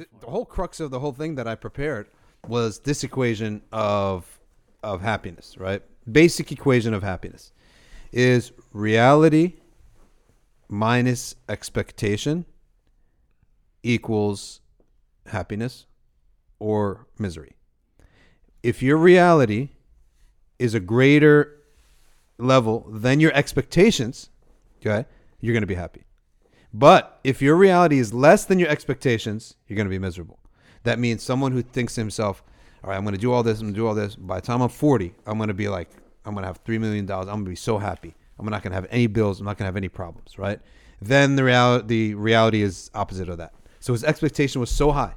th- for the whole crux of the whole thing that I prepared was this equation of of happiness, right? Basic equation of happiness is reality minus expectation equals happiness or misery. If your reality is a greater level than your expectations, okay, you're going to be happy. But if your reality is less than your expectations, you're going to be miserable. That means someone who thinks to himself, all right, I'm going to do all this, I'm going to do all this. By the time I'm 40, I'm going to be like, I'm going to have $3 million. I'm going to be so happy. I'm not going to have any bills. I'm not going to have any problems, right? Then the reality, the reality is opposite of that. So his expectation was so high.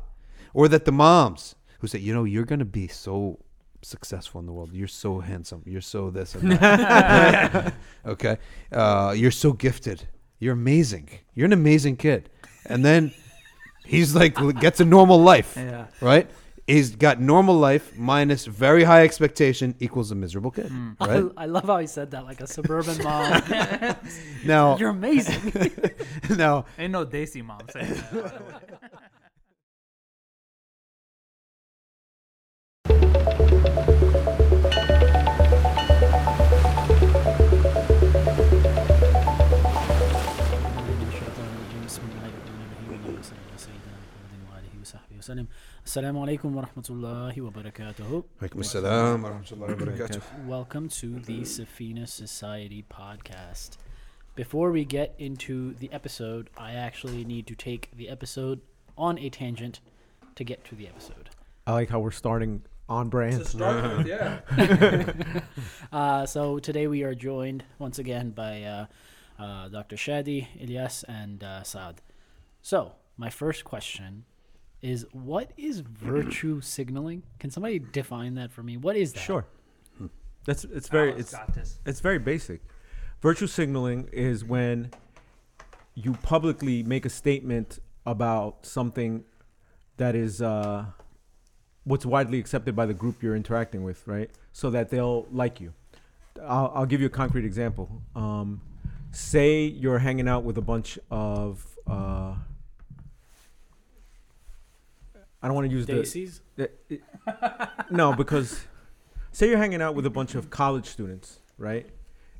Or that the moms who say, you know, you're going to be so successful in the world. You're so handsome. You're so this and that. okay. Uh, you're so gifted. You're amazing. You're an amazing kid. And then he's like gets a normal life, Yeah. right? He's got normal life minus very high expectation equals a miserable kid, hmm. right? I love how he said that like a suburban mom. Now, You're amazing. now, Ain't no Desi mom saying that. by the way. السلام عليكم ورحمة الله وبركاته. Alaikum assalam wa rahmatullahi wa barakatuh. Welcome to the Safina Society podcast. Before we get into the episode, I actually need to take the episode on a tangent to get to the episode. I like how we're starting on brand. yeah. Uh, so today we are joined once again by uh, uh, Dr. Shadi, Ilyas, and uh, Saad. So my first question is, what is virtue signaling? Can somebody define that for me? What is that? Sure. That's it's very it's it's very basic. Virtue signaling is when you publicly make a statement about something that is uh, what's widely accepted by the group you're interacting with, right? So that they'll like you. I'll, I'll give you a concrete example. Um, say you're hanging out with a bunch of uh, I don't want to use the Desis? it- it- no, because say you're hanging out with a bunch of college students, right?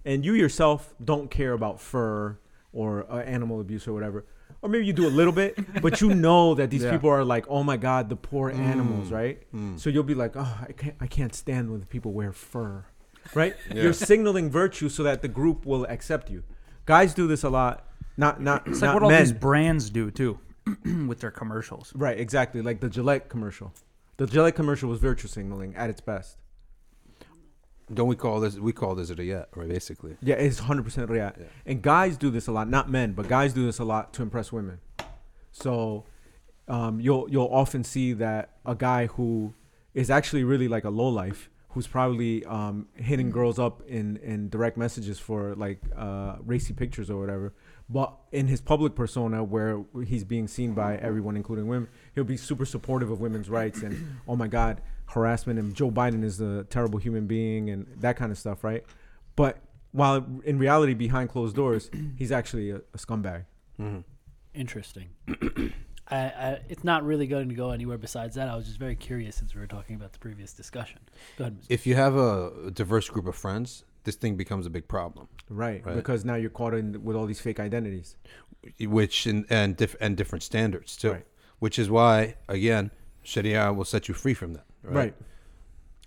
And you yourself don't care about fur or uh, animal abuse or whatever. Or maybe you do a little bit, but you know that these Yeah. people are like, oh my God, the poor animals, Mm. right? Mm. So you'll be like, oh, I can't, I can't stand when people wear fur, right? Yeah. You're signaling virtue so that the group will accept you. Guys do this a lot. Not, not, It's not like what all men. these brands do too, with their commercials. Right, exactly. Like the Gillette commercial. The Gillette commercial was virtue signaling at its best. Don't we call this? We call this a yet, right? Basically. Yeah, it's 100% real. Yeah. And guys do this a lot, not men, but guys do this a lot to impress women. So um, you'll you'll often see that a guy who is actually really like a low life, who's probably um, hitting girls up in, in direct messages for like uh, racy pictures or whatever, but in his public persona where he's being seen by everyone, including women, he'll be super supportive of women's rights and oh my God, harassment and Joe Biden is a terrible human being and that kind of stuff, right? But while in reality, behind closed doors, he's actually a, a scumbag. Mm-hmm. Interesting. I, I, it's not really going to go anywhere besides that. I was just very curious since we were talking about the previous discussion. Go ahead. Mr. If you have a diverse group of friends, this thing becomes a big problem. Right, Right. because now you're caught in with all these fake identities. which and and, diff- and different standards too. Right. Which is why again, Sharia will set you free from that. Right. Right.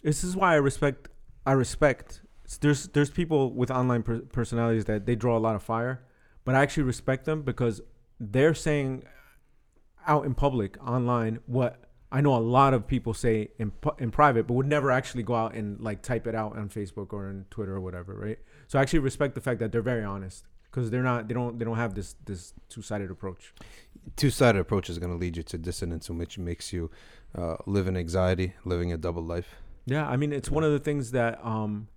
This is why I respect. I respect. There's there's people with online per- personalities that they draw a lot of fire, but I actually respect them because they're saying out in public online what I know a lot of people say in in private, but would never actually go out and like type it out on Facebook or on Twitter or whatever, right? So I actually respect the fact that they're very honest because they're not they don't they don't have this this two sided approach. Two sided approach is going to lead you to dissonance, in which makes you uh, live in anxiety, living a double life. Yeah, I mean it's one of the things that um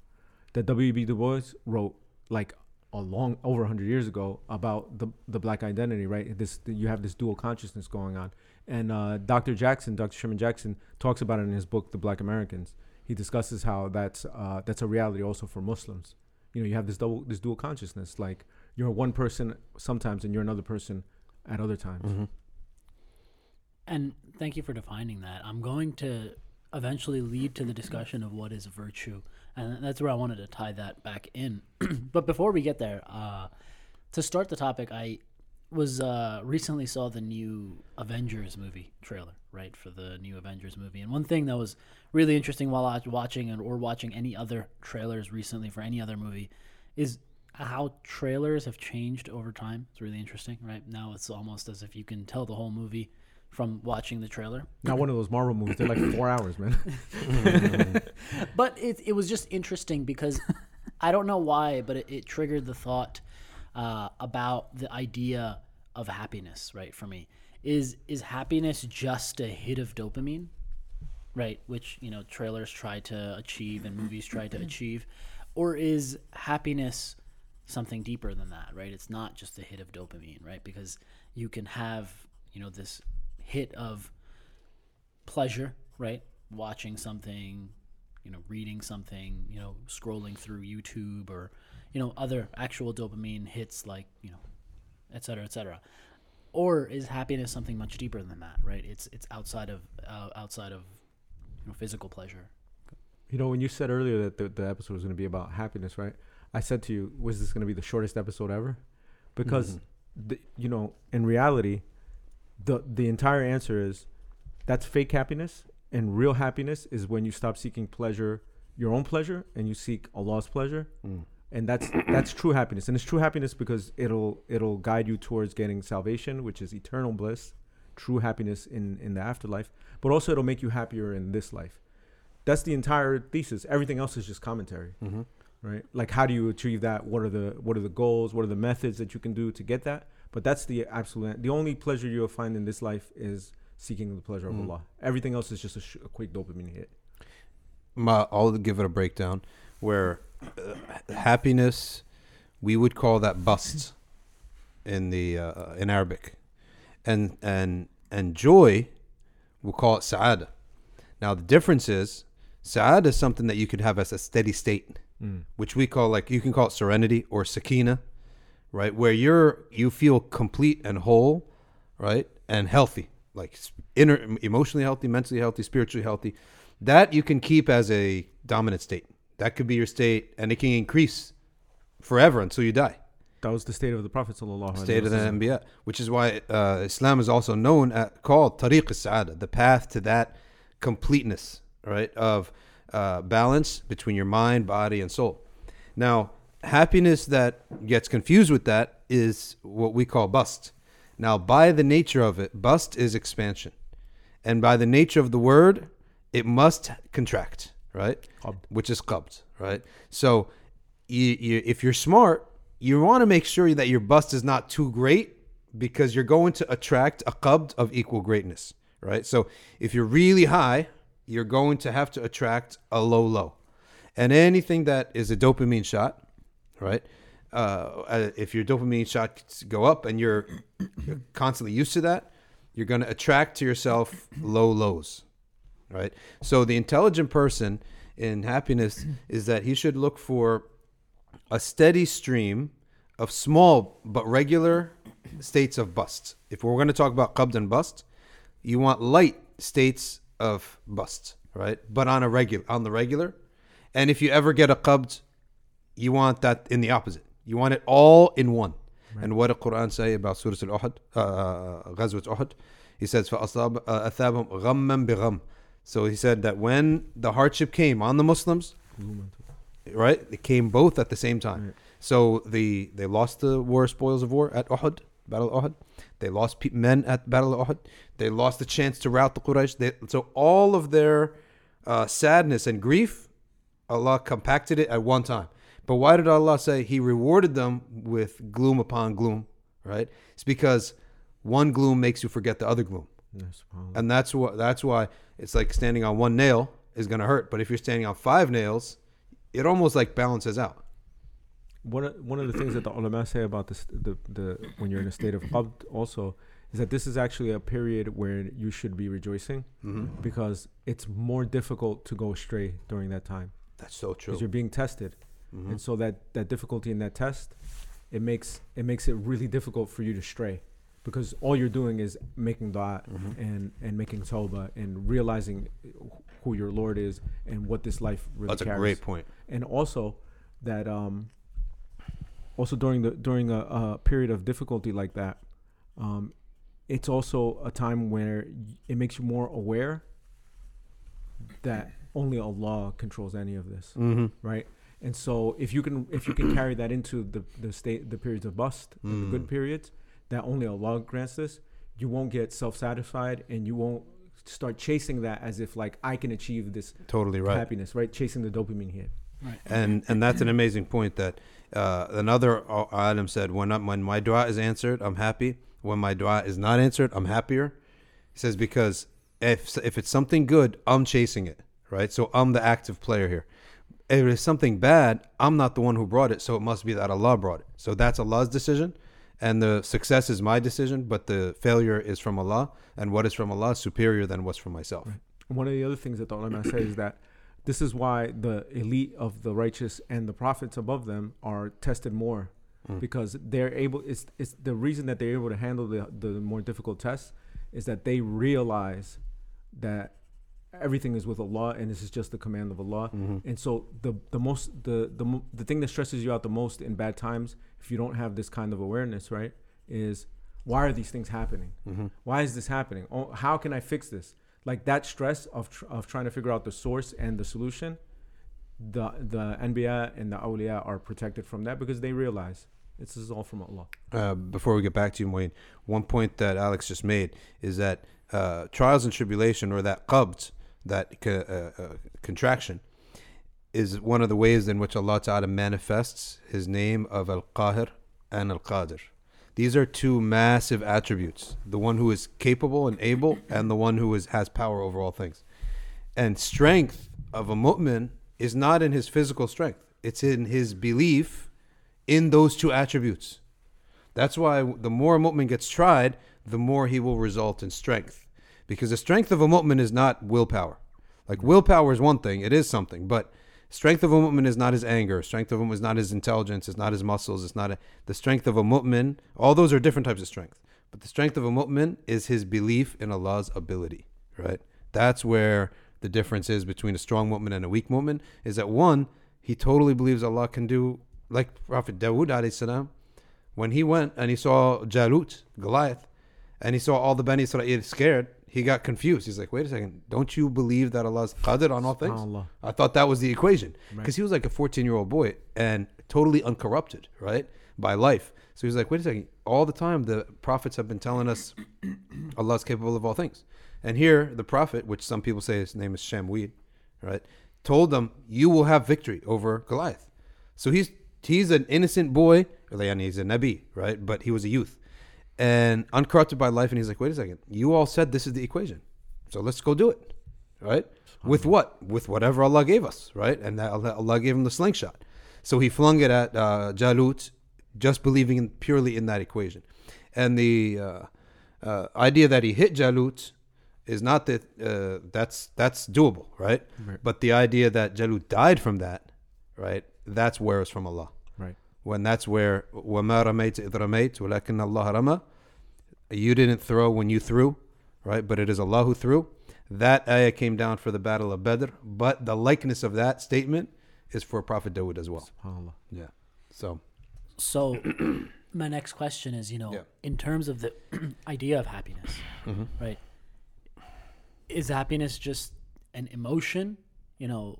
that W.B. Du Bois wrote like a long over 100 years ago about the the black identity, right? This you have this dual consciousness going on. And uh, Dr. Jackson, Dr. Sherman Jackson talks about it in his book The Black Americans. He discusses how that's uh, that's a reality also for Muslims. You know, you have this double this dual consciousness like you're one person sometimes and you're another person at other times. Mm-hmm. And Thank you for defining that. I'm going to eventually lead to the discussion of what is virtue, and that's where I wanted to tie that back in. but before we get there, uh, to start the topic, I was uh, recently saw the new Avengers movie trailer, right, for the new Avengers movie. And one thing that was really interesting while I was watching and or watching any other trailers recently for any other movie is how trailers have changed over time. It's really interesting, right? Now it's almost as if you can tell the whole movie from watching the trailer. Not one of those Marvel movies. They're like four hours, man. But it it was just interesting because I don't know why, but it, it triggered the thought uh, about the idea of happiness, right? For me, is is happiness just a hit of dopamine, right? Which you know trailers try to achieve and movies try to achieve, or is happiness something deeper than that, right? It's not just a hit of dopamine, right? Because you can have you know this hit of pleasure, right? Watching something, you know, reading something, you know, scrolling through YouTube or, you know, other actual dopamine hits like, you know, et cetera, et cetera. Or is happiness something much deeper than that, right? It's it's outside of uh, outside of you know, physical pleasure. You know, when you said earlier that the, the episode was going to be about happiness, right? I said to you, was this going to be the shortest episode ever? Because, the, you know, in reality, the the entire answer is that's fake happiness, and real happiness is when you stop seeking pleasure, your own pleasure, and you seek Allah's pleasure, and that's that's true happiness. And it's true happiness because it'll it'll guide you towards getting salvation, which is eternal bliss, true happiness in in the afterlife. But also, it'll make you happier in this life. That's the entire thesis. Everything else is just commentary, Mm-hmm. right? Like, how do you achieve that? What are the what are the goals? What are the methods that you can do to get that? But that's the absolute. The only pleasure you'll find in this life is seeking the pleasure Mhm. of Allah. Everything else is just a, sh- a quick dopamine hit. Ma, I'll give it a breakdown where uh, happiness, we would call that bast in the uh, in Arabic, and and and joy, we'll call it saada. Now the difference is, saada is something that you could have as a steady state, which we call like you can call it serenity or sakina, right? Where you're you feel complete and whole, right, and healthy, like inner emotionally healthy, mentally healthy, spiritually healthy. That you can keep as a dominant state. That could be your state, and it can increase forever until you die. That was the state of the Prophet sallallahu alaihi State of the. Anbiya, which is why uh, Islam is also known at, called Tariq al-Sa'ada, the path to that completeness, right, of uh, balance between your mind, body, and soul. Now, happiness that gets confused with that is what we call bast. Now, by the nature of it, bast is expansion. And by the nature of the word, it must contract, right? Qabd. Which is qabd, right? So, you, you, if you're smart, you want to make sure that your bast is not too great because you're going to attract a qabd of equal greatness, right? So, if you're really high, you're going to have to attract a low low. And anything that is a dopamine shot, right? Uh, uh, if your dopamine shots go up and you're you're constantly used to that, you're going to attract to yourself low lows, right? So the intelligent person in happiness is that he should look for a steady stream of small but regular states of bast. If we're going to talk about qabd and bast, you want light states of bast, right? But on a regular, on the regular. And if you ever get a qabd, you want that in the opposite. You want it all in one. Right. And what the Quran say about Surah Al-Uhud, uh, Ghazwat Uhud? He says, فَأَثَابَهُمْ غَمًّا بِغَمٍّ so he said that when the hardship came on the Muslims, right, it came both at the same time. Right. So the they lost the war spoils of war at Uhud, Battle of Uhud. They lost pe- men at Battle of Uhud. They lost the chance to rout the Quraysh. They, so all of their uh, sadness and grief, Allah compacted it at one time. But why did Allah say He rewarded them with gloom upon gloom? Right? It's because one gloom makes you forget the other gloom, Yes, and that's what that's why it's like standing on one nail is gonna hurt. But if you're standing on five nails, it almost like balances out. one of, one of the things that the ulama say about this the, the when you're in a state of qabd also is that this is actually a period where you should be rejoicing Mm-hmm. because it's more difficult to go astray during that time That's so true. because you're being tested Mhm. and so that that difficulty in that test it makes it makes it really difficult for you to stray because all you're doing is making dua Mm-hmm. and and making tawbah and realizing who your Lord is and what this life really That's a great point. and also that um also during the during a, a period of difficulty like that um it's also a time where it makes you more aware that only Allah controls any of this Mm-hmm. right and so if you can if you can carry that into the the state the periods of bast the Mm. good periods that only Allah grants this you won't get self-satisfied and you won't start chasing that as if like I can achieve this Totally right. happiness right? Chasing the dopamine hit. Right. and and that's an amazing point that uh, another item said when I, when my dua is answered i'm happy. When my dua is not answered i'm happier. He says because if if it's something good i'm chasing it right? So i'm the active player here. If it's something bad i'm not the one who brought it so it must be that allah brought it. So that's allah's decision and the success is my decision but the failure is from allah and what is from allah is superior than what's from myself. One of the other things that the ulama say is that this is why the elite of the righteous and the prophets above them are tested more. Mm. because they're able it's, it's the reason that they're able to handle the, the more difficult tests is that they realize that everything is with Allah and this is just the command of Allah. Mhm. and so the the most the the the thing that stresses you out the most in bad times if you don't have this kind of awareness right is why are these things happening? Mhm. why is this happening? Oh, how can i fix this? Like that stress of, tr- of trying to figure out the source and the solution the the anbiya and the awliya are protected from that because they realize this is all from allah. Uh, before we get back to you, Wayne, one point that Alex just made is that uh, trials and tribulation, or that qabd, that co- uh, uh, contraction, is one of the ways in which Allah Ta'ala manifests His name of Al Qahir and Al Qadir. These are two massive attributes the one who is capable and able, and the one who is, has power over all things. And strength of a mu'min is not in his physical strength, it's in his belief in those two attributes. That's why the more a mu'min gets tried, the more he will result in strength. Because the strength of a mu'min is not willpower. Like willpower is one thing, it is something, but strength of a mu'min is not his anger, strength of a mu'min is not his intelligence, it's not his muscles, it's not a, the strength of a mu'min. All those are different types of strength. But the strength of a mu'min is his belief in Allah's ability, right? That's where the difference is between a strong mu'min and a weak mu'min is that one, he totally believes Allah can do like Prophet Dawood salam when he went and he saw Jalut, Goliath, and he saw all the Bani Israel scared, he got confused. He's like, wait a second, don't you believe that Allah's qadir on all things? SubhanAllah. I thought that was the equation. Right. Because he was like a 14 year old boy and totally uncorrupted, right? By life. So he's like, wait a second, all the time the prophets have been telling us Allah's capable of all things. And here, the prophet, which some people say his name is Shamweed, right, told them, you will have victory over Goliath. So he's he's an innocent boy, he's a Nabi, right? But he was a youth and uncorrupted by life. And he's like, wait a second, you all said this is the equation. So let's go do it, right? With what? With whatever Allah gave us, right? And that Allah, gave him the slingshot. So he flung it at uh, Jalut, just believing in, purely in that equation. And the uh, uh, idea that he hit Jalut is not that uh, that's that's doable, right? Right. But the idea that Jalut died from that, right? That's where it's from Allah right When that's where وَمَا رَمَيْتَ إِذْ رَمَيْتَ وَلَكِنَّ اللَّهَ رَمَى You didn't throw when you threw, right? But it is Allah who threw. That ayah came down for the battle of Badr, but the likeness of that statement is for Prophet Dawood as well. SubhanAllah. Yeah. So So, my next question is, you know, Yeah. in terms of the idea of happiness, Mhm. right? Is happiness just an emotion? You know,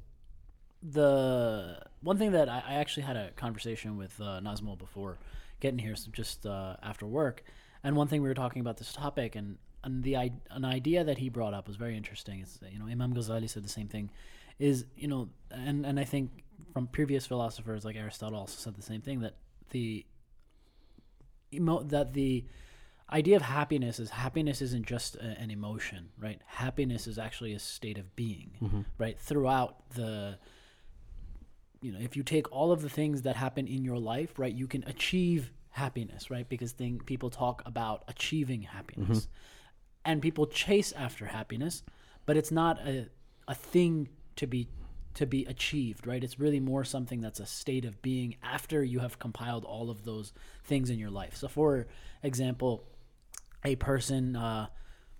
the one thing that I, I actually had a conversation with uh, Nazmul before getting here, so just uh, after work, and one thing we were talking about this topic, and and the an idea that he brought up was very interesting. It's you know Imam Ghazali said the same thing, is you know, and and I think from previous philosophers like Aristotle also said the same thing that the emo- that the idea of happiness is happiness isn't just a, an emotion, right? Happiness is actually a state of being, right? Throughout the you know, if you take all of the things that happen in your life, right, you can achieve happiness, right? Because thing, people talk about achieving happiness. And people chase after happiness, but it's not a a thing to be to be achieved, right? It's really more something that's a state of being after you have compiled all of those things in your life. So for example, a person uh,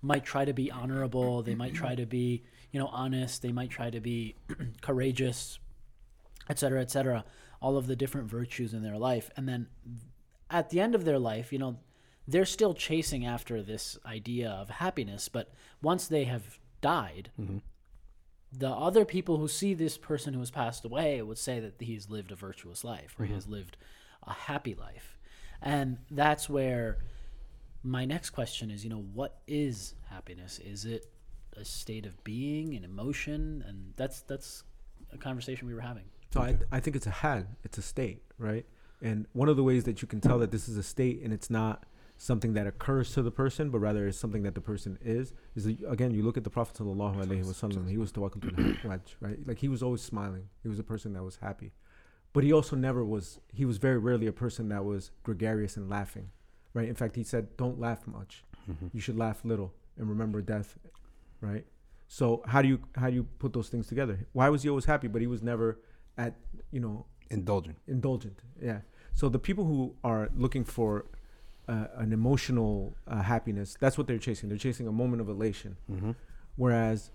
might try to be honorable, they might try to be, you know, honest, they might try to be courageous, et cetera, et cetera, all of the different virtues in their life. And then at the end of their life, you know, they're still chasing after this idea of happiness, but once they have died, mm-hmm. the other people who see this person who has passed away would say that he's lived a virtuous life or he has mm-hmm. lived a happy life. And that's where my next question is, you know, what is happiness? Is it a state of being, an emotion? And that's that's a conversation we were having. So I, I think it's a hal, it's a state, right? And one of the ways that you can tell that this is a state and it's not something that occurs to the person, but rather it's something that the person is, is that, again, you look at the Prophet sallallahu alaihi wasallam, he was tawakkul right? Like he was always smiling. He was a person that was happy. But he also never was, he was very rarely a person that was gregarious and laughing, right? In fact, he said, don't laugh much. Mm-hmm. You should laugh little and remember death, right? So how do you how do you put those things together? Why was he always happy, but he was never at you know Indulgent. indulgent? Yeah. So the people who are looking for uh, an emotional uh, happiness, that's what they're chasing. They're chasing a moment of elation. Mm-hmm. Whereas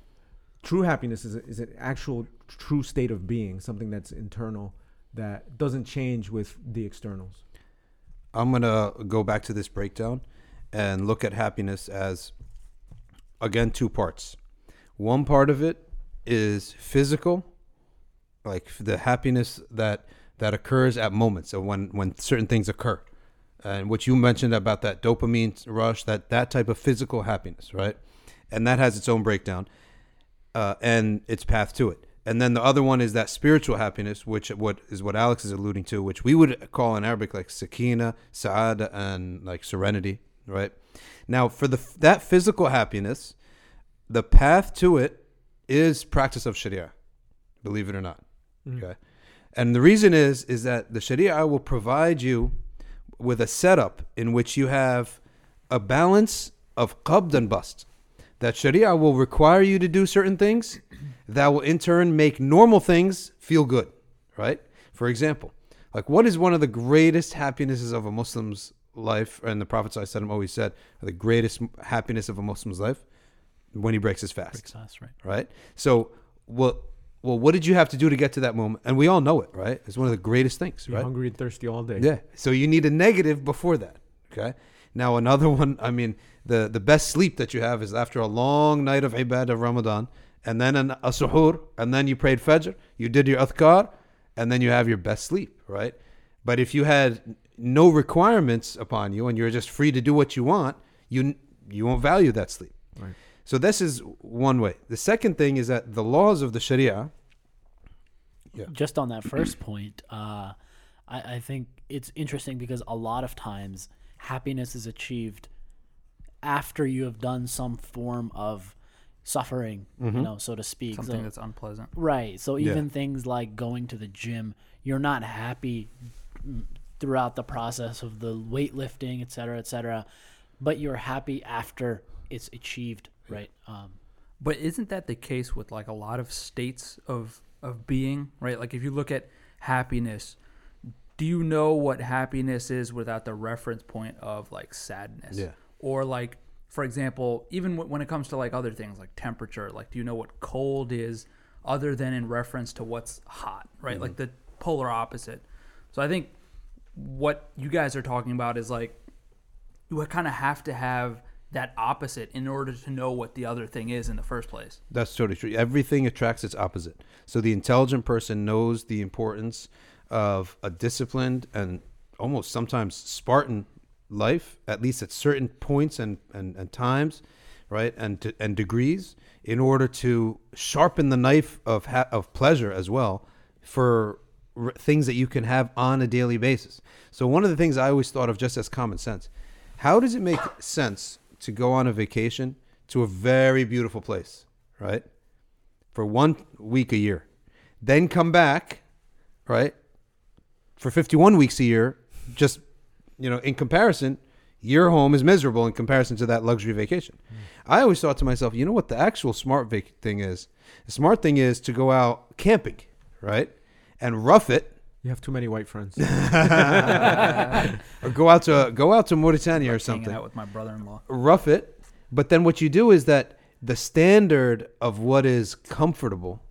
true happiness is, a, is an actual true state of being, something that's internal that doesn't change with the externals. I'm gonna go back to this breakdown and look at happiness as again two parts. One part of it is physical, like the happiness that that occurs at moments of when when certain things occur, and what you mentioned about that dopamine rush, that that type of physical happiness, right? And that has its own breakdown, uh, and its path to it. And then the other one is that spiritual happiness, which what is what Alex is alluding to, which we would call in Arabic like sakina, saada, and like serenity, right? Now, for the that physical happiness, the path to it is practice of Sharia, believe it or not. Mm. Okay, and the reason is is that the Sharia will provide you with a setup in which you have a balance of qabd and bast. That Sharia will require you to do certain things that will in turn make normal things feel good, right? For example, like what is one of the greatest happinesses of a Muslim's life? And the Prophet ﷺ always said, the greatest happiness of a Muslim's life when he breaks his fast Breaks us, right? right? So, well, well, what did you have to do to get to that moment? And we all know it, right? It's one of the greatest things, You're right? hungry and thirsty all day. Yeah. So you need a negative before that. Okay. Now another one. I mean, the the best sleep that you have is after a long night of ibadah of Ramadan, and then an, a suhoor, and then you prayed fajr, you did your adhkar, and then you have your best sleep, right? But if you had no requirements upon you and you're just free to do what you want, you you won't value that sleep. Right. So this is one way. The second thing is that the laws of the Sharia. Yeah. just on that first point, uh, I, I think it's interesting because a lot of times happiness is achieved after you have done some form of suffering, you know, so to speak. Something So- that's unpleasant. right. So Yeah. even things like going to the gym, you're not happy throughout the process of the weightlifting, et cetera, et cetera, but you're happy after it's achieved, right? Um, But isn't that the case with like a lot of states of of being, right? Like if you look at happiness, do you know what happiness is without the reference point of like sadness? Yeah. Or like for example, even w- when it comes to like other things like temperature, like do you know what cold is other than in reference to what's hot, right? Like the polar opposite. So I think what you guys are talking about is like you kind of have to have that opposite in order to know what the other thing is in the first place. That's totally true. Everything attracts its opposite. So the intelligent person knows the importance of a disciplined and almost sometimes Spartan life, at least at certain points and, and, and times, right? And to, and degrees in order to sharpen the knife of ha- of pleasure as well for things that you can have on a daily basis. So one of the things I always thought of just as common sense, how does it make sense to go on a vacation to a very beautiful place, right? For one week a year, then come back, right? For 51 weeks a year, just, you know, in comparison, your home is miserable in comparison to that luxury vacation. Mm. I always thought to myself, you know what the actual smart vac- thing is? The smart thing is to go out camping, right? And rough it You have too many white friends. or go out to go out to Mauritania or something. Hanging something. out with my brother-in-law. rough it. But then what you do is that the standard of what is comfortable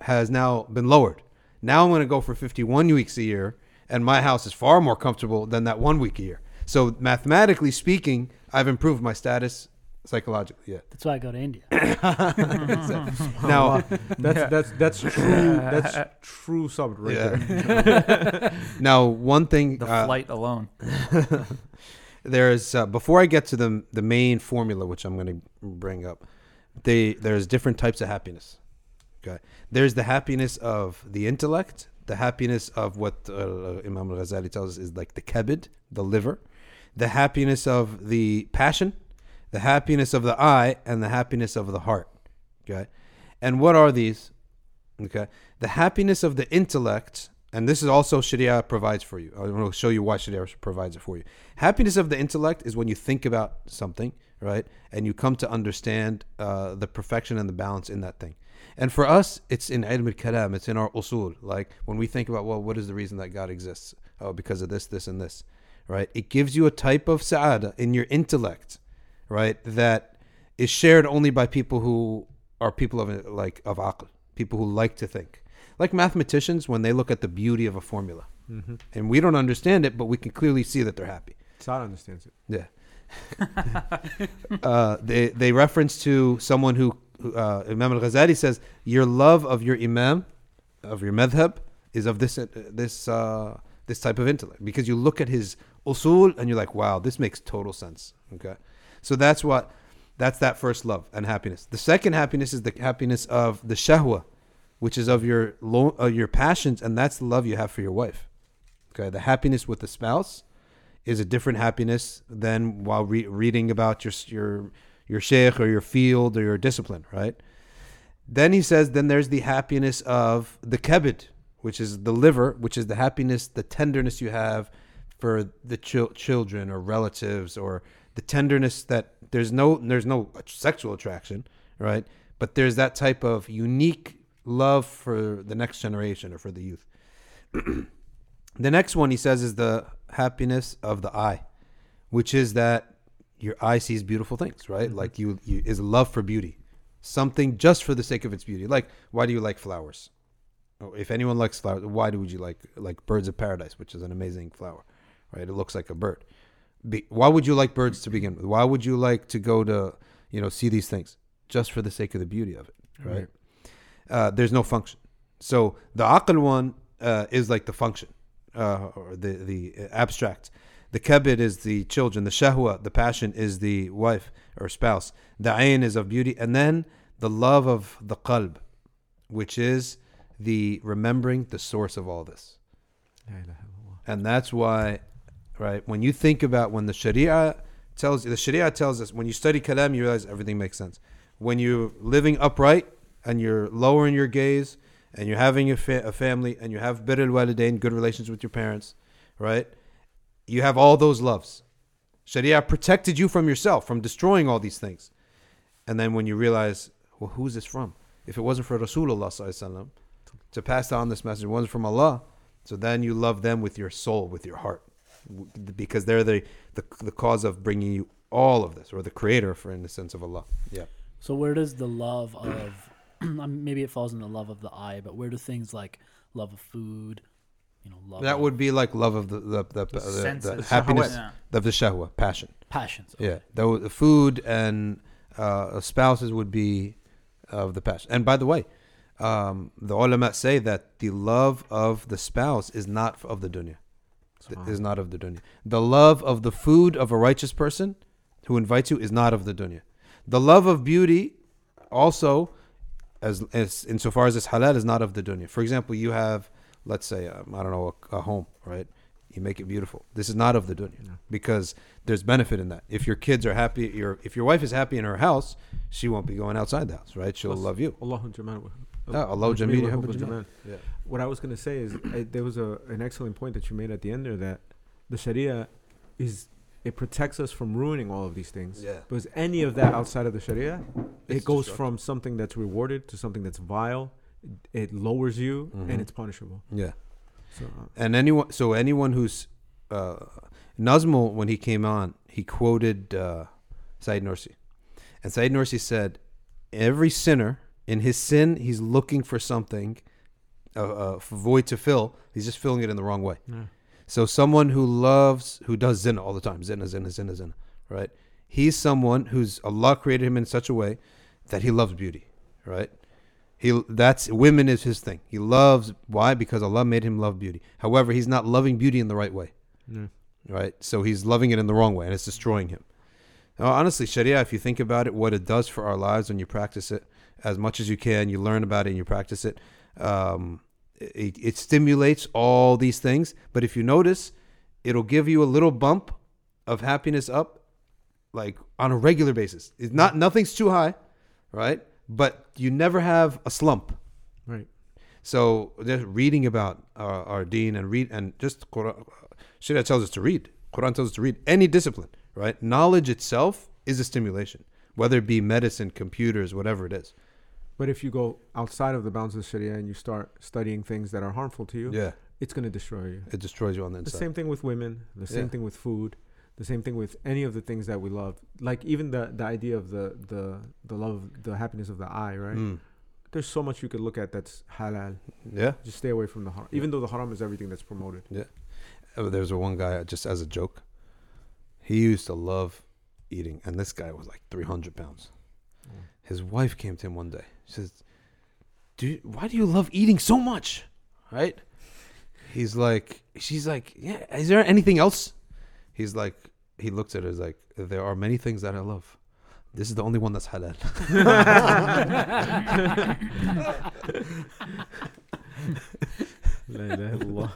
has now been lowered. Now I'm going to go for 51 weeks a year, and my house is far more comfortable than that one week a year. So mathematically speaking, I've improved my status psychologically. Yeah. That's why I go to India. Now, That's that's that's true. That's true sub right Yeah. there. now one thing The uh, flight alone. there's uh, before I get to the the main formula, which I'm going to bring up. They there's different types of happiness. Okay, there's the happiness of the intellect, the happiness of what uh, Imam Al Ghazali tells us is like the kebid, the liver, the happiness of the passion, the happiness of the eye, and the happiness of the heart. Okay, and what are these? Okay, the happiness of the intellect, and this is also Sharia provides for you. I want to show you why Sharia provides it for you. Happiness of the intellect is when you think about something, right, and you come to understand uh, the perfection and the balance in that thing. And for us, it's in ilm al-kalam, it's in our usul. Like when we think about, well, what is the reason that God exists? Oh, because of this, this, and this, right? It gives you a type of sa'ada in your intellect, right, that is shared only by people who are people of like of aql, people who like to think. Like mathematicians, when they look at the beauty of a formula, Mm-hmm. and we don't understand it, but we can clearly see that they're happy. Saad understands it. Yeah. uh, they they reference to someone who who, uh, Imam Al Ghazali says your love of your imam, of your madhab, is of this uh, this uh, this type of intellect because you look at his usul and you're like, wow, this makes total sense. Okay, so that's what that's that first love and happiness. The second happiness is the happiness of the shahwa, which is of your lo- uh, your passions, and that's the love you have for your wife. Okay, the happiness with the spouse is a different happiness than while re- reading about your your your sheikh or your field or your discipline, right? Then he says, then there's the happiness of the kebid, which is the liver, which is the happiness, the tenderness you have for the chil- children or relatives, or the tenderness that there's no there's no sexual attraction, right? But there's that type of unique love for the next generation or for the youth. the next one he says is the happiness of the eye, which is that your eye sees beautiful things, right? Mhm. Like you, you is love for beauty, something just for the sake of its beauty. Like why do you like flowers? Oh, If anyone likes flowers, why do would you like like birds of paradise, which is an amazing flower, right? It looks like a bird. Be, why would you like birds to begin with? Why would you like to go to you know see these things just for the sake of the beauty of it, right? Right. Uh, there's no function. So the aql one uh, is like the function, uh, or the the abstract. The kabid is the children. The shahwa, the passion, is the wife or spouse. The ayn is of beauty, and then the love of the qalb, which is the remembering the source of all this. La ilaha illallah. And that's why, right, when you think about when the Sharia tells the Sharia tells us when you study Kalam, you realize everything makes sense. When you're living upright and you're lowering your gaze and you're having a, fa- a family and you have bir al walidain, good relations with your parents, right? You have all those loves. Sharia protected you from yourself, from destroying all these things. And then when you realize, well, who's this from? If it wasn't for Rasulullah to pass on this message, it wasn't from Allah. So then you love them with your soul, with your heart, because they're the, the the cause of bringing you all of this, or the creator, for in the sense of Allah. Yeah. So where does the love of maybe it falls in the love of the eye, but where do things like love of food, you know, love That of would be like love of the the the, the, the, senses. happiness Yeah. of the shahwa, passion. passions? Yeah, the, the food and uh, spouses would be of the passion. And by the way, um, the ulama say that the love of the spouse is not of the dunya. Th- Is not of the dunya. The love of the food of a righteous person who invites you is not of the dunya. The love of beauty, also, as, as insofar as it's halal, is not of the dunya. For example, you have, let's say, um, I don't know, a, a home, right? You make it beautiful. This is not of the dunya No. because there's benefit in that. If your kids are happy, your if your wife is happy in her house, she won't be going outside the house, right? She'll Plus, love you. Allahu jamal. Ah, Allahu jameel jamal. Yeah. What I was gonna say is uh, there was a an excellent point that you made at the end there that the Sharia is it protects us from ruining all of these things. Yeah. Because any of that outside of the Sharia, It's it goes from something that's rewarded to something that's vile. It lowers you Mhm. and it's punishable. Yeah. So, uh, And anyone, so anyone who's uh, Nazmul when he came on, he quoted uh, Said Nursi, and Said Nursi said, "Every sinner in his sin, he's looking for something, a, a void to fill. He's just filling it in the wrong way. yeah. So someone who loves, who does zina all the time, zina, zina, zina, zina, right? He's someone who's Allah created him in such a way that he loves beauty, right? He that's women is his thing. He loves why? Because Allah made him love beauty. However, he's not loving beauty in the right way, Yeah. right? So he's loving it in the wrong way, and it's destroying him. Now, honestly, Sharia, if you think about it, what it does for our lives when you practice it as much as you can, you learn about it and you practice it. Um, it, it stimulates all these things, but if you notice, it'll give you a little bump of happiness up, like on a regular basis. It's not nothing's too high, right? But you never have a slump. Right. So just reading about our, our deen and read and just Quran, Sharia tells us to read. Quran tells us to read any discipline, right? Knowledge itself is a stimulation, whether it be medicine, computers, whatever it is. But if you go outside of the bounds of Sharia and you start studying things that are harmful to you, Yeah, it's going to destroy you. it destroys you on the The same thing with women. The same Yeah. thing with food. The same thing with any of the things that we love. Like even the the idea of the the the love, the happiness of the eye. Right. Mm. There's so much you could look at that's halal. Yeah. Just stay away from the haram. Even though the haram is everything that's promoted. Oh, There's a one guy just as a joke. He used to love eating, and this guy was like 300 pounds. Mm. His wife came to him one day. She says, "Do you, why do you love eating so much?" Right? He's like, she's like, "Yeah, is there anything else?" He's like, he looks at her. He's like, "There are many things that I love. This is the only one that's halal." La ilaha illallah.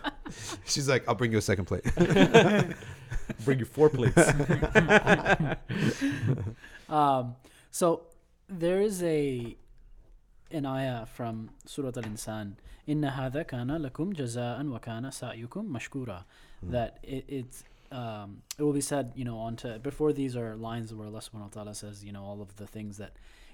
She's like, "I'll bring you a second plate." Bring you four plates. Um, so there is a an ayah from Surah Al-Insan. Inna hadha kana lakum jazaan wa kana sa'yukum mashkura. That it, it's um, it will be said, you know, onto before these are lines where Allah subhanahu wa ta'ala says, you know, all of the things that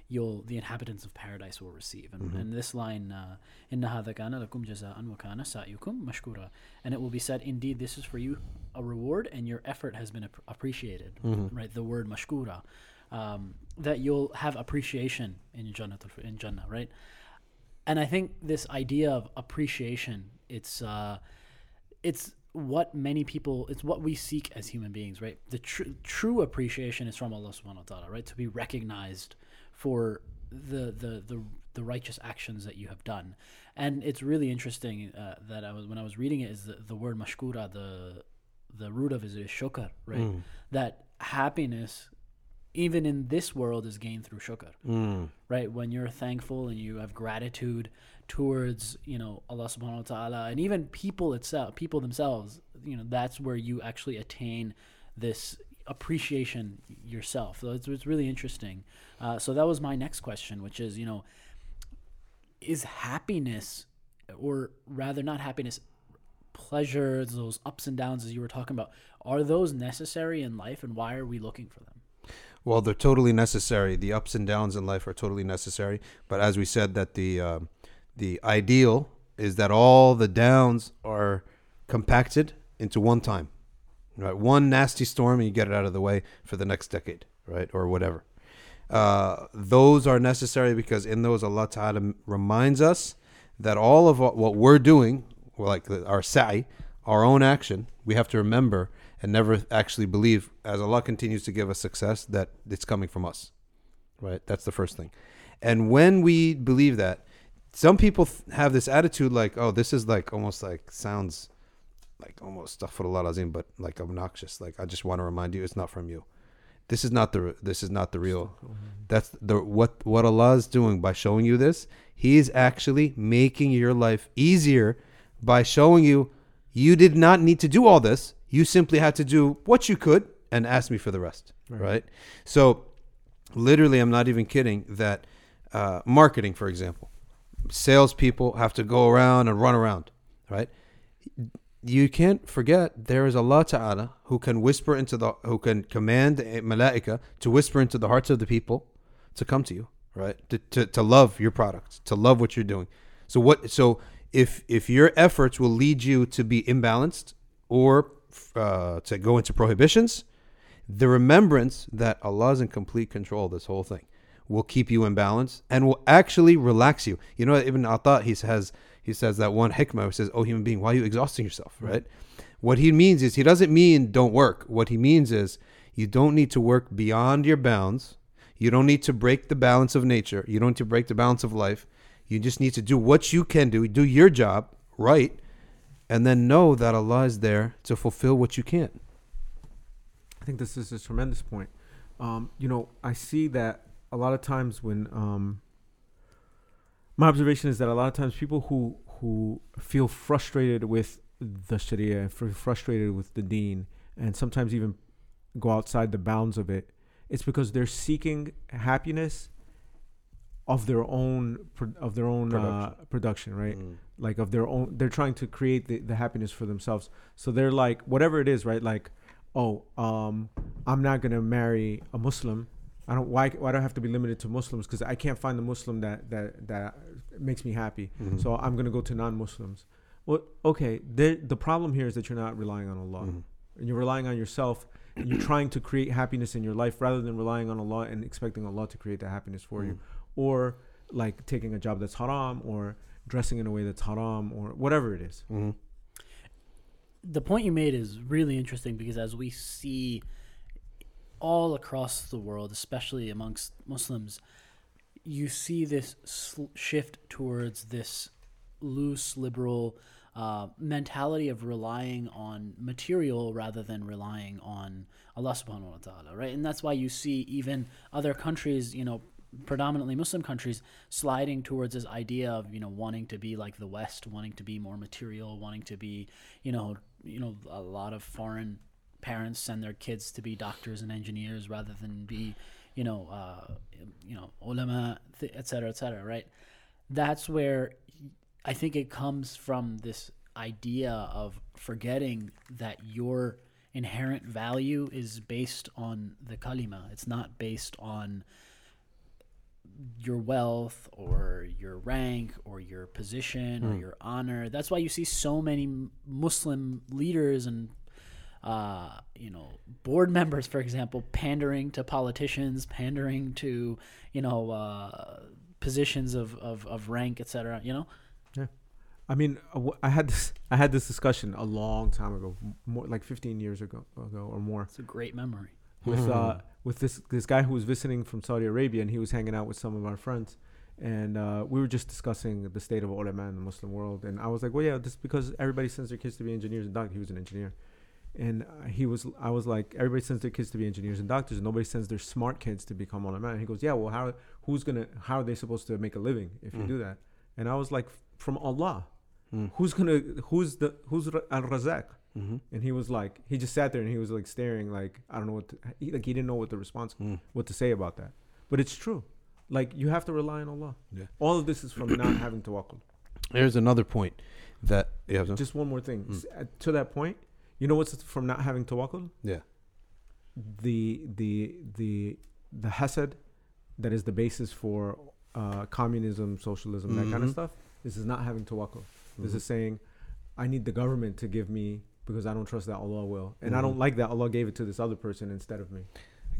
you'll the inhabitants of paradise will receive. And, Mhm. and this line, uh, Inna hadha kana lakum jazaan wa kana sa'yukum mashkura. And it will be said, indeed, this is for you a reward and your effort has been ap- appreciated. Mhm. Right, the word mashkura um, that you'll have appreciation in Jannah, in Jannah, right? And I think this idea of appreciation, it's uh, it's what many people, it's what we seek as human beings, right? The tr- true appreciation is from Allah Subhanahu wa Taala, right? To be recognized for the the the the righteous actions that you have done, and it's really interesting uh, that I was when I was reading it is the, the word mashkura, the the root of it is shukr, right? Mm. That happiness, even in this world, is gained through shukr Mm. right? When you're thankful and you have gratitude towards you know allah subhanahu wa ta'ala and even people itself people themselves you know that's where you actually attain this appreciation yourself. So it's, it's really interesting. Uh, so that was my next question which is you know is happiness or rather not happiness pleasures those ups and downs as you were talking about are those necessary in life and why are we looking for them Well, they're totally necessary. The ups and downs in life are totally necessary. But as we said, that the um the ideal is that all the downs are compacted into one time, right? One nasty storm, and you get it out of the way for the next decade, right, or whatever. Uh, those are necessary because in those Allah Taala reminds us that all of what we're doing, like our sa'i, our own action, we have to remember and never actually believe, as Allah continues to give us success, that it's coming from us. Right? That's the first thing. And when we believe that, some people have this attitude like, oh, this is like almost like sounds like almost astaghfirullah azim, but like obnoxious. Like I just want to remind you, it's not from you. This is not the this is not the real. That's the what what Allah is doing by showing you this. He is actually making your life easier by showing you you did not need to do all this. You simply had to do what you could and ask me for the rest. Right. Right. So, literally, I'm not even kidding. That uh, marketing, for example, salespeople have to go around and run around. Right. You can't forget there is Allah Ta'ala who can whisper into the who can command malaika to whisper into the hearts of the people to come to you, right? To, to, to love your product, to love what you're doing. So what so if if your efforts will lead you to be imbalanced or uh, to go into prohibitions, the remembrance that Allah is in complete control of this whole thing will keep you in balance and will actually relax you. You know, Ibn Atta he says he says that one hikmah who says, "Oh human being, why are you exhausting yourself?" Right? What he means is he doesn't mean don't work. What he means is you don't need to work beyond your bounds. You don't need to break the balance of nature. You don't need to break the balance of life. You just need to do what you can do, do your job right, and then know that Allah is there to fulfill what you can't. I think this is a tremendous point. Um, you know, I see that a lot of times when um, my observation is that a lot of times people who who feel frustrated with the Sharia, fr- frustrated with the Deen, and sometimes even go outside the bounds of it, it's because they're seeking happiness of their own pro- of their own production, uh, Production. production right? Mm. Like of their own they're trying to create the, the happiness for themselves. So they're like whatever it is right? Like oh um i'm not gonna marry a muslim. I don't why why do i have to be limited to muslims? Because i can't find a muslim that that that makes me happy. Mhm. so i'm gonna go to non-muslims. Well okay the the problem here is that you're not relying on allah. Mhm. and you're relying on yourself and you're trying to create happiness in your life rather than relying on allah and expecting allah to create that happiness for you. Mhm. or like taking a job that's haram or dressing in a way that's haram or whatever it is. Mhm. the point you made is really interesting because as we see all across the world, especially amongst Muslims, you see this sl- shift towards this loose liberal uh, mentality of relying on material rather than relying on Allah subhanahu wa ta'ala, right? And that's why you see even other countries, you know, predominantly Muslim countries sliding towards this idea of, you know, wanting to be like the West, wanting to be more material, wanting to be, you know, you know, a lot of foreign parents send their kids to be doctors and engineers rather than be, you know, uh, you know, ulama, et cetera, et cetera, right? That's where I think it comes from this idea of forgetting that your inherent value is based on the kalima. It's not based on your wealth or your rank or your position or your honor. That's why you see so many Muslim leaders and uh, you know board members, for example, pandering to politicians, pandering to you know uh, positions of, of, of rank, etc. You know, Yeah, I mean, uh, I had this I had this discussion a long time ago, more like 15 years ago ago or more it's a great memory. with uh with this this guy who was visiting from Saudi Arabia and he was hanging out with some of our friends and uh, we were just discussing the state of ulama in the Muslim world and I was like, well, yeah, this is because everybody sends their kids to be engineers and doctors. He was an engineer, and uh, he was I was like, everybody sends their kids to be engineers and doctors, and nobody sends their smart kids to become ulama. And he goes, yeah, well, how who's gonna how are they supposed to make a living if you Mm. do that? And I was like, from Allah. Mm. Who's gonna who's the who's al razak? Mhm. And he was like, he just sat there and he was like staring, like I don't know what, to, he, like he didn't know what the response, Mm. what to say about that. But it's true, like you have to rely on Allah. Yeah. All of this is from not having to tawakkul. There's another point that yeah, Just one more thing. Mm. Uh, To that point, you know what's from not having to tawakkul? yeah. The the the the hasad, that is the basis for uh, communism, socialism, that kind of Mhm. stuff. This is not having to tawakkul. This is saying, I need the government to give me because I don't trust that Allah will, and I don't Mhm. like that Allah gave it to this other person instead of me.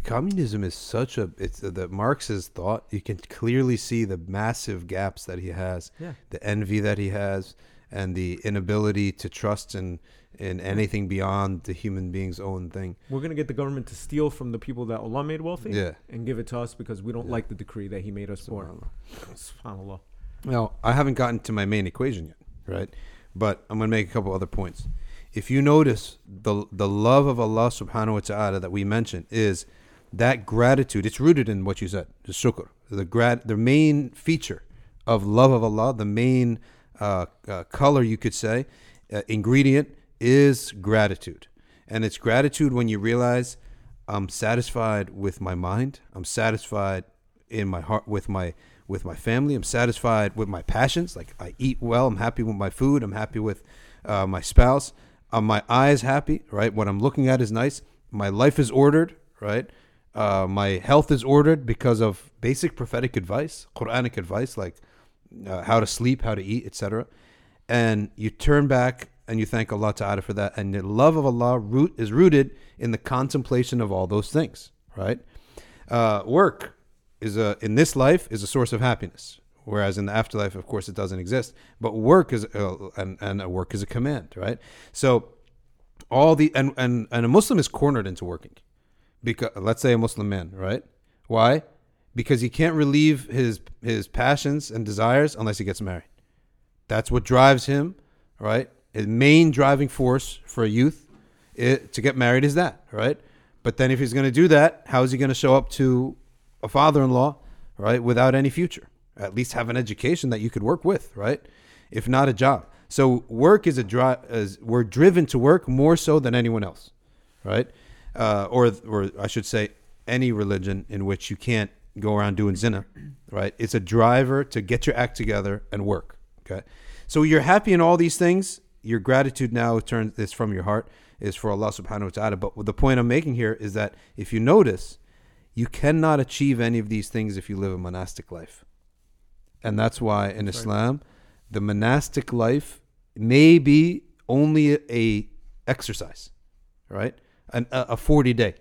Communism is such a it's uh, the Marx's thought. You can clearly see the massive gaps that he has, Yeah. the envy that he has, and the inability to trust in in anything beyond the human being's own thing. We're gonna get the government to steal from the people that Allah made wealthy Yeah. and give it to us because we don't Yeah. like the decree that He made us for. Subhanallah. Subhanallah. Now, I haven't gotten to my main equation yet, right? But I'm going to make a couple other points. If you notice the the love of Allah subhanahu wa ta'ala that we mentioned is that gratitude. It's rooted in what you said, the shukr. The grat the main feature of love of Allah, the main uh, uh, color you could say, uh, ingredient is gratitude. And it's gratitude when you realize I'm satisfied with my mind, I'm satisfied in my heart with my with my family. I'm satisfied with my passions. Like I eat well. I'm happy with my food. I'm happy with uh, my spouse. Uh, my eyes happy. Right. What I'm looking at is nice. My life is ordered. Right. Uh, my health is ordered because of basic prophetic advice, Quranic advice, like uh, how to sleep, how to eat, etc. and you turn back and you thank Allah Ta'ala for that. And the love of Allah root is rooted in the contemplation of all those things, right? Uh, work is a in this life is a source of happiness, whereas in the afterlife, of course, it doesn't exist. But work is uh, and and a work is a command, right? So all the and and and a Muslim is cornered into working, because let's say a Muslim man, right? Why? Because he can't relieve his his passions and desires unless he gets married. That's what drives him, right? His main driving force for a youth it, to get married is that, right? But then if he's going to do that, how is he going to show up to a father-in-law, right, without any future? At least have an education that you could work with, right? If not a job. So work is a drive. Is, we're driven to work more so than anyone else, right? Uh, or or I should say, any religion in which you can't go around doing zina, right? It's a driver to get your act together and work. Okay, so you're happy in all these things. Your gratitude now turns this from your heart is for Allah Subhanahu wa Taala. But the point I'm making here is that if you notice, you cannot achieve any of these things if you live a monastic life, and that's why in Islam, the monastic life may be only a exercise, right? An, a, a 40 day.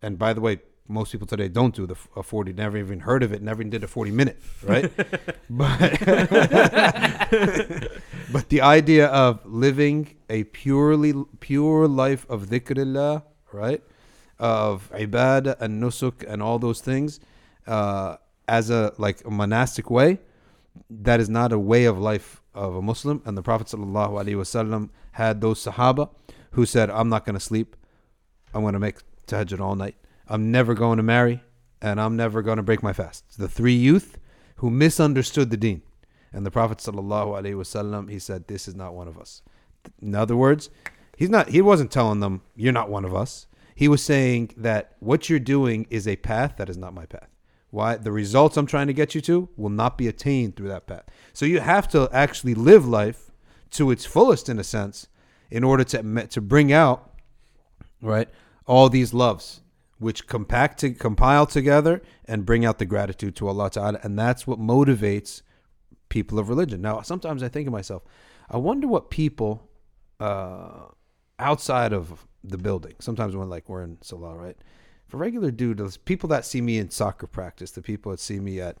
And by the way, most people today don't do the a 40, never even heard of it, never even did a 40 minute, right? but, but the idea of living a purely pure life of dhikrillah, right? Of ibadah and nusuk and all those things uh, as a like a monastic way, that is not a way of life of a Muslim. And the Prophet ﷺ had those Sahaba who said, I'm not going to sleep. I'm going to make tahajjud all night. I'm never going to marry. And I'm never going to break my fast. The three youth who misunderstood the deen. And the Prophet ﷺ, he said, This is not one of us. In other words, he's not he wasn't telling them, You're not one of us. He was saying that what you're doing is a path that is not my path. Why? The results I'm trying to get you to will not be attained through that path. So you have to actually live life to its fullest, in a sense, in order to to bring out, right, all these loves, which compact to compile together and bring out the gratitude to Allah Taala, and that's what motivates people of religion. Now, sometimes I think of myself, I wonder what people uh, outside of the building. Sometimes when like we're in Salah, right? Regular dude, those people that see me in soccer practice, the people that see me at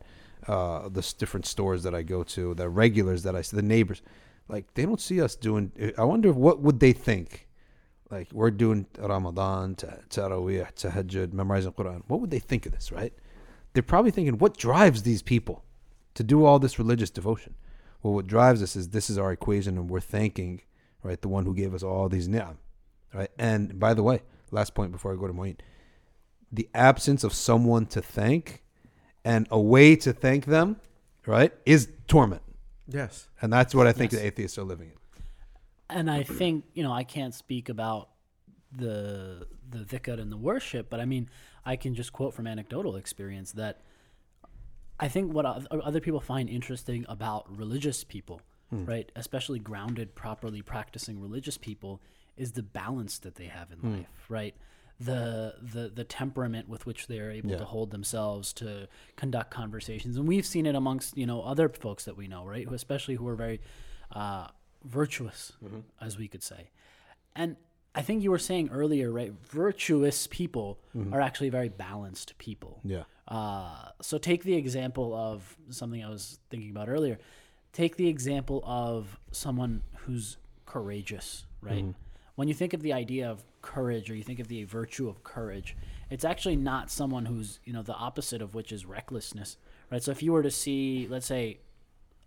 uh, the different stores that I go to, the regulars that I see, the neighbors, like they don't see us doing. I wonder what would they think. Like we're doing Ramadan, ta- Taraweeh, Tahajjud, memorizing Quran. What would they think of this, right? They're probably thinking, what drives these people to do all this religious devotion? Well, what drives us is this is our equation, and we're thanking, right, the one who gave us all these ni'am, right? And by the way, last point before I go to Moeen, the absence of someone to thank and a way to thank them, right, is torment. Yes. And that's what I think Yes. the atheists are living in. and I think you know I can't speak about the the dhikr and the worship, but I mean I can just quote from anecdotal experience that I think what other people find interesting about religious people, hmm. right, especially grounded, properly practicing religious people, is the balance that they have in hmm. life, right. The, the the temperament with which they are able Yeah. to hold themselves to conduct conversations and we've seen it amongst you know other folks that we know right who especially who are very uh, virtuous as we could say and I think you were saying earlier, right? Virtuous people are actually very balanced people. Yeah. Uh, so take the example of something I was thinking about earlier. Take the example of someone who's courageous, right? When you think of the idea of courage or you think of the virtue of courage, it's actually not someone who's, you know, the opposite of which is recklessness, right? So if you were to see, let's say,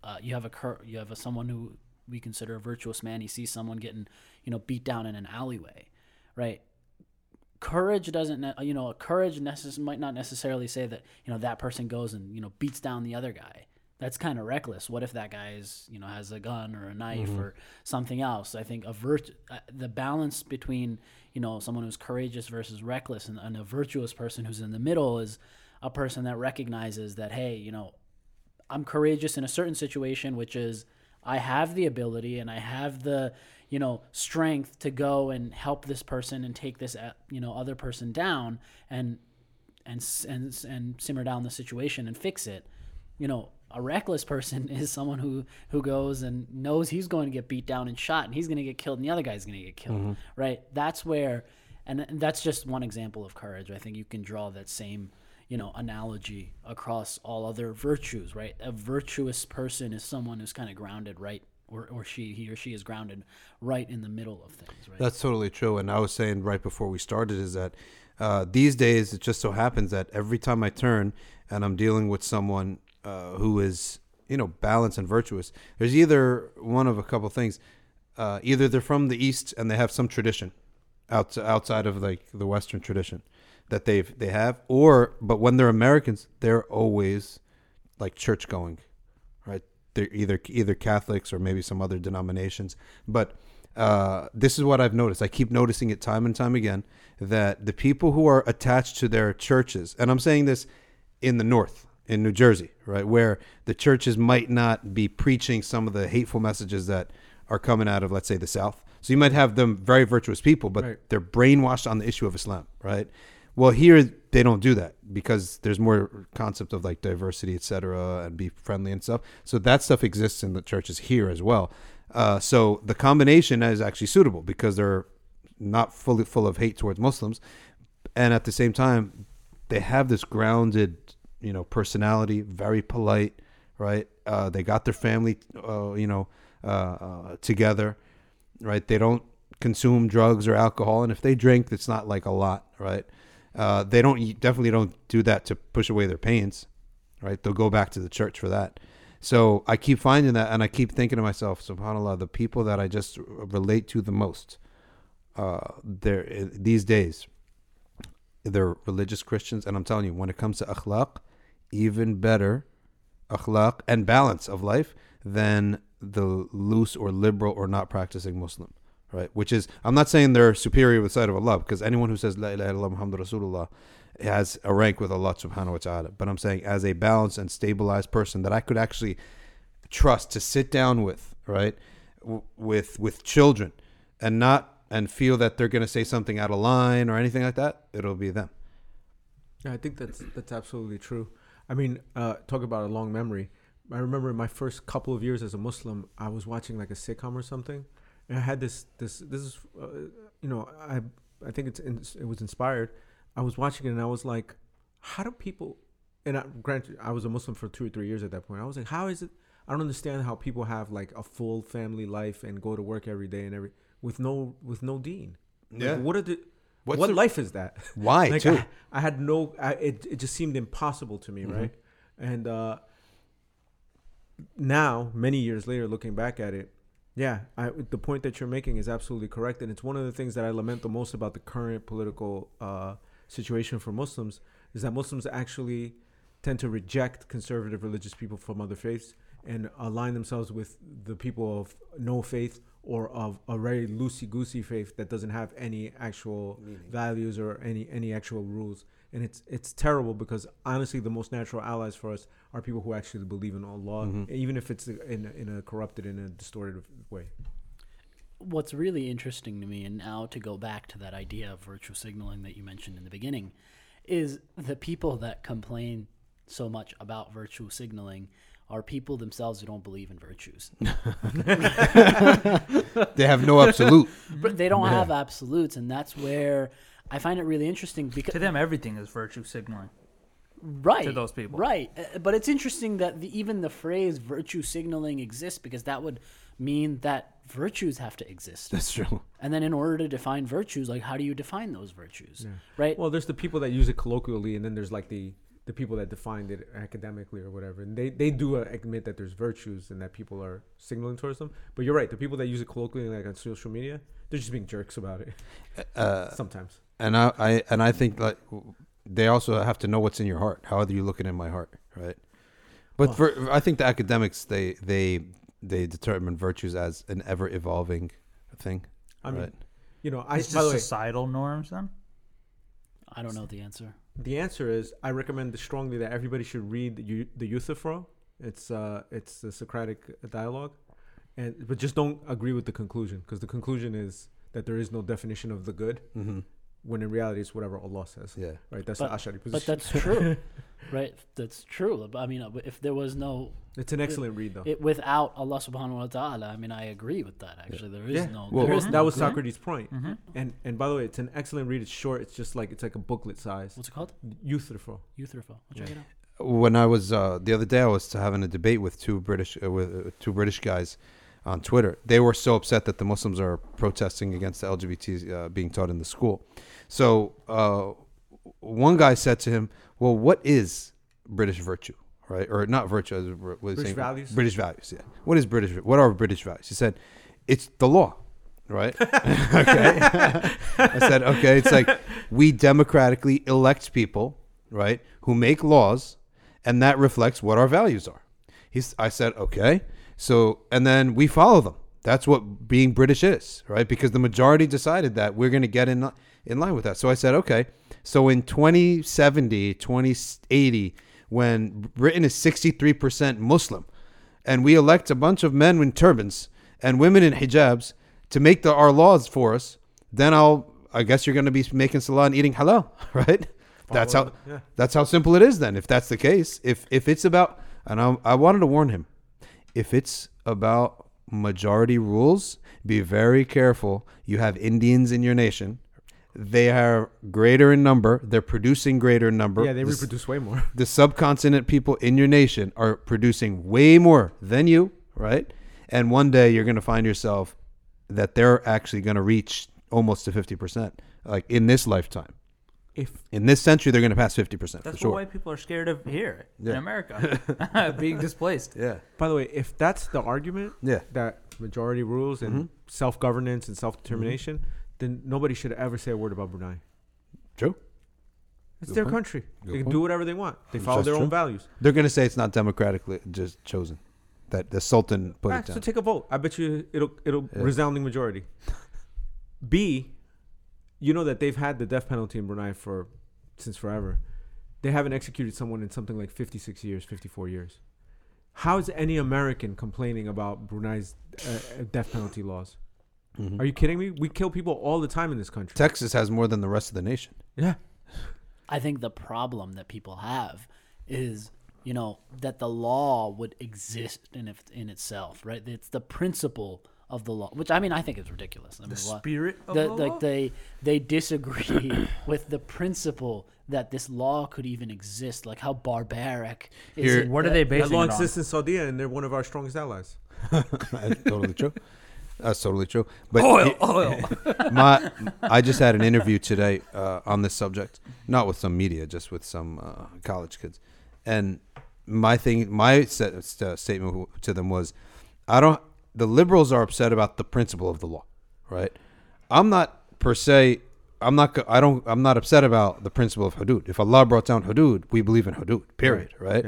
uh, you have a cur- you have a someone who we consider a virtuous man. He sees someone getting you know beat down in an alleyway, right? Courage doesn't ne- you know courage necess- might not necessarily say that you know that person goes and you know beats down the other guy. That's kind of reckless. What if that guy is you know has a gun or a knife or something else? I think a virt- uh, the balance between you know someone who's courageous versus reckless and, and a virtuous person who's in the middle is a person that recognizes that hey you know I'm courageous in a certain situation, which is I have the ability and I have the you know strength to go and help this person and take this uh, you know other person down and and and and simmer down the situation and fix it. You know, a reckless person is someone who who goes and knows he's going to get beat down and shot and he's going to get killed and the other guy's going to get killed right? That's where and that's just one example of courage. I think you can draw that same you know analogy across all other virtues right? A virtuous person is someone who's kind of grounded right or, or she he or she is grounded right in the middle of things right? That's totally true. And I was saying right before we started is that uh, these days it just so happens that every time I turn and I'm dealing with someone uh, who is you know balanced and virtuous, there's either one of a couple things. Uh, either they're from the east and they have some tradition out outside of like the Western tradition that they've they have, or but when they're Americans, they're always like church going, right? They're either either Catholics or maybe some other denominations. But uh, this is what I've noticed. I keep noticing it time and time again that the people who are attached to their churches, and I'm saying this in the North, in New Jersey, right, where the churches might not be preaching some of the hateful messages that are coming out of, let's say, the South. So you might have them very virtuous people, but Right. they're brainwashed on the issue of Islam, right? Well, here they don't do that because there's more concept of like diversity, et cetera, and be friendly and stuff. So that stuff exists in the churches here as well. Uh, so the combination is actually suitable because they're not fully full of hate towards Muslims, and at the same time, they have this grounded, you know, personality, very polite, right? Uh, they got their family, uh, you know, uh, uh, together, right? They don't consume drugs or alcohol, and if they drink, it's not like a lot, right? Uh, they don't definitely don't do that to push away their pains, right? They'll go back to the church for that. So I keep finding that, and I keep thinking to myself, Subhanallah, the people that I just relate to the most, uh, they're these days, they're religious Christians, and I'm telling you, when it comes to akhlaq, even better akhlaq and balance of life than the loose or liberal or not practicing Muslim, right? Which is, I'm not saying they're superior with the sight of Allah, because anyone who says La ilaha illallah Muhammad Rasulullah has a rank with Allah subhanahu wa ta'ala. But I'm saying as a balanced and stabilized person that I could actually trust to sit down with, right? W- with with children and not and feel that they're going to say something out of line or anything like that, it'll be them. Yeah, I think that's that's absolutely true. I mean, uh, talk about a long memory. I remember my first couple of years as a Muslim, I was watching like a sitcom or something, and I had this this this is uh, you know I I think it's in, it was inspired. I was watching it and I was like, how do people? And I, granted, I was a Muslim for two or three years at that point. I was like, how is it? I don't understand how people have like a full family life and go to work every day and every with no with no deen. Like, Yeah. what are the What's what the- life is that? Why like too? I, I had no I, it, it just seemed impossible to me Mhm. right and uh now many years later looking back at it yeah I, the point that you're making is absolutely correct and it's one of the things that i lament the most about the current political uh situation for muslims is that muslims actually tend to reject conservative religious people from other faiths and align themselves with the people of no faith or of a very loosey goosey faith that doesn't have any actual values or any any actual rules. And it's it's terrible because honestly the most natural allies for us are people who actually believe in Allah Mhm. even if it's in a, in a corrupted in a distorted way. What's really interesting to me, and now to go back to that idea of virtue signaling that you mentioned in the beginning, is the people that complain so much about virtue signaling are people themselves who don't believe in virtues. They have no absolute. but they don't have absolutes, and that's where I find it really interesting because To them, everything is virtue signaling. right to those people. right Uh, but it's interesting that the, even the phrase virtue signaling exists because that would mean that virtues have to exist That's true. and then in order to define virtues like how do you define those virtues right well there's the people that use it colloquially and then there's like the the people that defined it academically or whatever and they they do uh, admit that there's virtues and that people are signaling towards them but you're right the people that use it colloquially like on social media they're just being jerks about it Uh, sometimes and I, I and I think like they also have to know what's in your heart. How are you looking in my heart, right? But Well- for, I think the academics they they they determine virtues as an ever evolving thing. i mean Right. you know i It's by the just way societal norms then. i don't know the answer The answer is I recommend strongly that everybody should read the, Euthyphro. It's uh it's the Socratic dialogue, and but just don't agree with the conclusion because the conclusion is that there is no definition of the good. Mm-hmm. When in reality it's whatever Allah says. Yeah. Right. That's But- the Ashari position. But that's true, right? That's true. I mean, uh, if there was no it's an excellent read though. it, without Allah Subhanahu wa Taala, I mean, I agree with that. Actually, there is Yeah. no. Well, there is that no was good. Socrates' point. Mm-hmm. And and by the way, it's an excellent read. It's short. It's just like it's like a booklet size. What's it called? Youthful. Youthful. I'll check Yeah. it out. when I was uh, the other day, I was having a debate with two British uh, with uh, two British guys on Twitter. They were so upset that the Muslims are protesting against the LGBT uh, being taught in the school. So uh, one guy said to him, "Well, what is British virtue, right? Or not virtue? As what is British saying? values? British values. Yeah. What is British? What are British values?" He said, "It's the law." Right. okay. I said, okay. It's like we democratically elect people, right, who make laws, and that reflects what our values are. He's. I said, okay. So, and then we follow them. That's what being British is, right? Because the majority decided that we're going to get in in line with that. So I said, okay. So in 2070, 2080, when Britain is 63% Muslim, and we elect a bunch of men in turbans and women in hijabs to make the, our laws for us, then I'll. I guess you're going to be making salah and eating halal, right? That's how. yeah. That's how simple it is. Then, if that's the case, if if it's about, and I, I wanted to warn him, if it's about majority rules, be very careful. You have Indians in your nation. They are greater in number. They're producing greater in number. Yeah, they The reproduce way more. the subcontinent people in your nation are producing way more than you, right? And one day you're going to find yourself that they're actually going to reach almost to 50%, like in this lifetime. If In this century, they're going to pass 50% for That's sure. what white people are scared of here in America, being displaced. yeah. by the way, if that's the argument Yeah. that majority rules and Mhm. self governance and self determination, Mm-hmm. Then nobody should ever say a word about Brunei. True. It's Good their point. country. Good they can point. do whatever they want. They follow That's their true. own values. They're going to say it's not democratically just chosen, that the Sultan put Ah, it so down. take a vote. I bet you it'll it'll resounding majority. B, you know that they've had the death penalty in Brunei for since forever. They haven't executed someone in something like 56 years, 54 years. How is any American complaining about Brunei's uh, death penalty laws? Mhm. Are you kidding me? We kill people all the time in this country. Texas has more than the rest of the nation. yeah. I think the problem that people have is, you know, that the law would exist in it, in itself, right? It's the principle of the law, which I mean, I think is ridiculous. I The mean, wha- spirit of the, the like they they disagree with the principle that this law could even exist. Like how barbaric is Here- it? What are that- they That basing law it on? exists in Saudi and they're one of our strongest allies. That's totally true. That's totally true. But Oil, it- oil. my I just had an interview today uh, on this subject, not with some media, just with some uh, college kids, and my thing, my set, st- statement to them was, I don't. The liberals are upset about the principle of the law, right? I'm not per se. I'm not. I don't. I'm not upset about the principle of hudud. If Allah brought down hudud, we believe in hudud. Period. Right.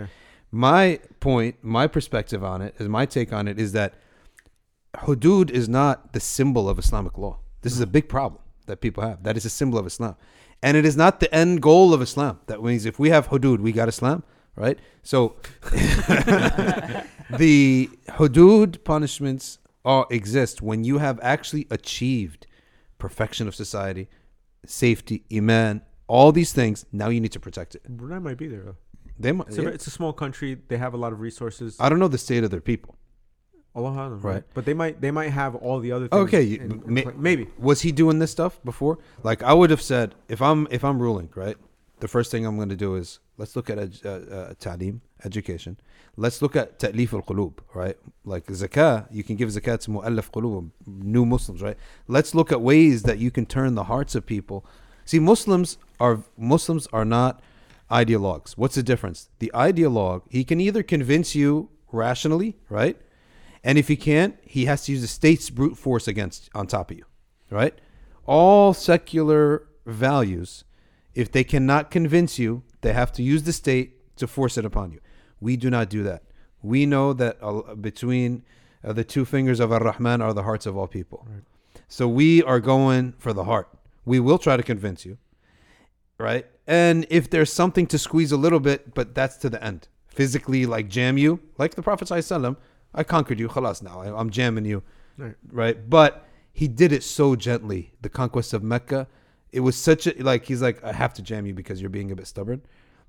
My point, my perspective on it, is my take on it is that hudud is not the symbol of Islamic law. This is a big problem that people have. That is a symbol of Islam. And it is not the end goal of Islam. That means if we have hudud, we got Islam, right? So the hudud punishments are, exist when you have actually achieved perfection of society, safety, iman, all these things. Now you need to protect it. Brunei might be there though. They might, It's, a, it's a small country. They have a lot of resources. I don't know the state of their people. Alam, Right. But they might they might have all the other things. Okay, in- in ma- maybe. was he doing this stuff before? Like I would have said, if I'm if I'm ruling, right, the first thing I'm going to do is let's look at ed- uh, uh, ta'lim, education. Let's look at ta'lif al qulub, right? Like zakah, you can give zakat to mu'allaf qulub, new Muslims, right? Let's look at ways that you can turn the hearts of people. See, Muslims are Muslims are not ideologues. What's the difference? The ideologue, he can either convince you rationally, right? And if he can't, he has to use the state's brute force against on top of you, right? All secular values, if they cannot convince you, they have to use the state to force it upon you. We do not do that. We know that uh, between uh, the two fingers of Ar-Rahman are the hearts of all people. So we are going for the heart. We will try to convince you, right? And if there's something to squeeze a little bit, but that's to the end. Physically, like jam you, like the Prophet ﷺ, I conquered you, khalas now, I- I'm jamming you, Right. right? But he did it so gently. The conquest of Mecca, it was such a like he's like I have to jam you because you're being a bit stubborn.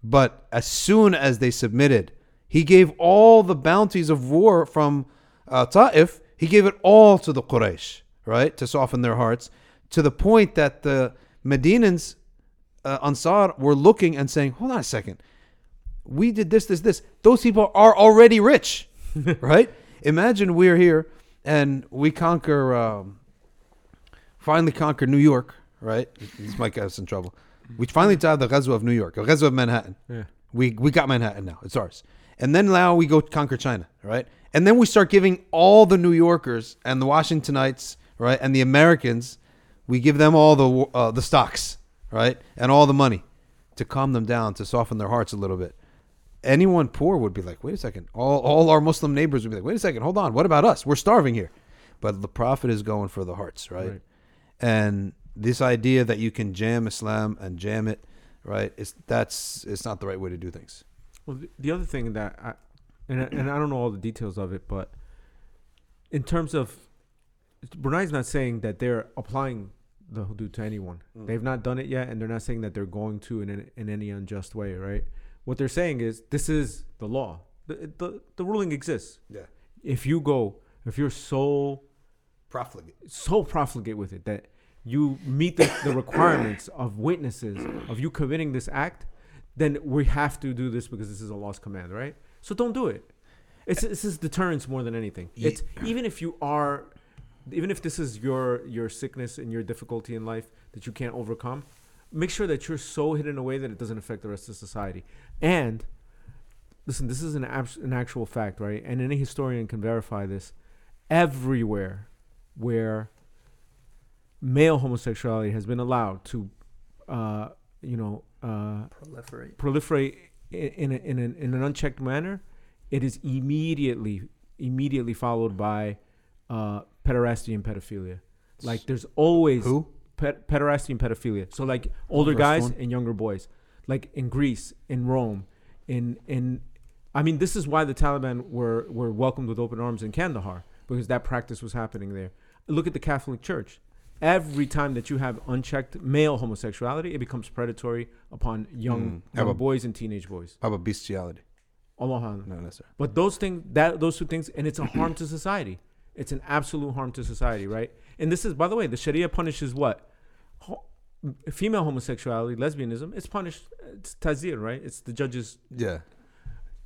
But as soon as they submitted, he gave all the bounties of war from uh, Ta'if. He gave it all to the Quraysh, right, to soften their hearts, to the point that the Medinans, uh, Ansar, were looking and saying, "Hold on a second, we did this, this, this. Those people are already rich, right? Imagine we're here and we conquer, um, finally conquer New York, right? This might get us in trouble. We finally have the Ghazwa of New York, the Ghazwa of Manhattan. Yeah. We we got Manhattan now. It's ours. And then now we go conquer China, right? And then we start giving all the New Yorkers and the Washingtonites, right, and the Americans, we give them all the uh, the stocks, right, and all the money to calm them down, to soften their hearts a little bit. Anyone poor would be like, wait a second. All all our Muslim neighbors would be like, wait a second, hold on. What about us? We're starving here. But the Prophet is going for the hearts, right? Right. And this idea that you can jam Islam and jam it, right? It's that's it's not the right way to do things. Well, the, the other thing that I, and I, and I don't know all the details of it, but in terms of Brunei's not saying that they're applying the hudud to anyone. Mm. They've not done it yet, and they're not saying that they're going to in in, in any unjust way, right? What they're saying is this is the law. The, the the ruling exists. Yeah. If you go, if you're so Profligate. so profligate with it that you meet the, the requirements of witnesses of you committing this act, then we have to do this because this is Allah's command, right? So don't do it. It's this is deterrence more than anything. It's even if you are, even if this is your your sickness and your difficulty in life that you can't overcome, make sure that you're so hidden away that it doesn't affect the rest of society. And listen, this is an abs- an actual fact, right? And any historian can verify this. Everywhere where male homosexuality has been allowed to, uh, you know, uh, Proliferate. proliferate in a, in an, in an unchecked manner, it is immediately immediately followed by uh, pederasty and pedophilia. Like there's always Who? Ped- pederasty and pedophilia. So like older guys one. and younger boys. Like in Greece, in Rome, in in I mean this is why the Taliban were were welcomed with open arms in Kandahar because that practice was happening there. Look at the Catholic Church. Every time that you have unchecked male homosexuality, it becomes predatory upon young, Mm. Young about- boys and teenage boys. How about bestiality? Allah No, that's right. but those things, that those two things, and it's a harm to society. It's an absolute harm to society, right? And this is, by the way, the Sharia punishes what? Ho- female homosexuality, lesbianism. It's punished. It's tazir, right? It's the judge's. Yeah.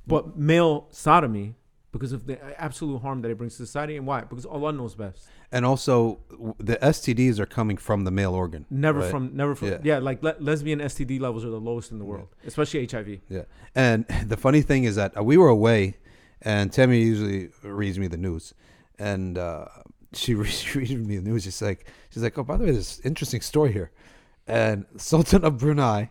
But male sodomy, because of the absolute harm that it brings to society, and why? Because Allah knows best. And also, the STDs are coming from the male organ. Never right? from, never from. Yeah. Yeah, like le- lesbian STD levels are the lowest in the Yeah. world, especially HIV. Yeah. And the funny thing is that uh, we were away, and Tammy usually reads me the news, and uh, she re- she reads me the news. She's like, she's like, oh, by the way, there's an interesting story here, and Sultan of Brunei,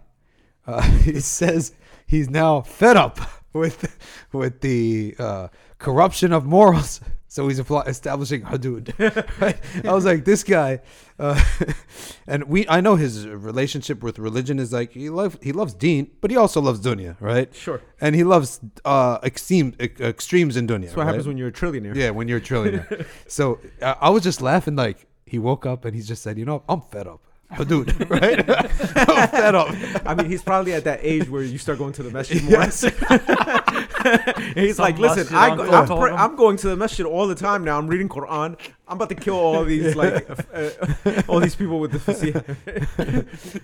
uh, he says he's now fed up with with the uh, corruption of morals. So he's apply- establishing hudud. right? I was like, this guy, uh, and we. I know his relationship with religion is like he loves he loves Deen, but he also loves dunya, right? Sure. And he loves uh, extreme extremes in dunya. That's what right? happens when you're a trillionaire. Yeah, when you're a trillionaire. so uh, I was just laughing. Like he woke up and he just said, "You know, I'm fed up, hudud, right? I'm fed up." I mean, he's probably at that age where you start going to the masjid more. Yes. And he's Some like, listen, I, go, I'm, told pray- him." I'm going to the masjid all the time now. I'm reading Quran. I'm about to kill all these like uh, all these people with the fasih.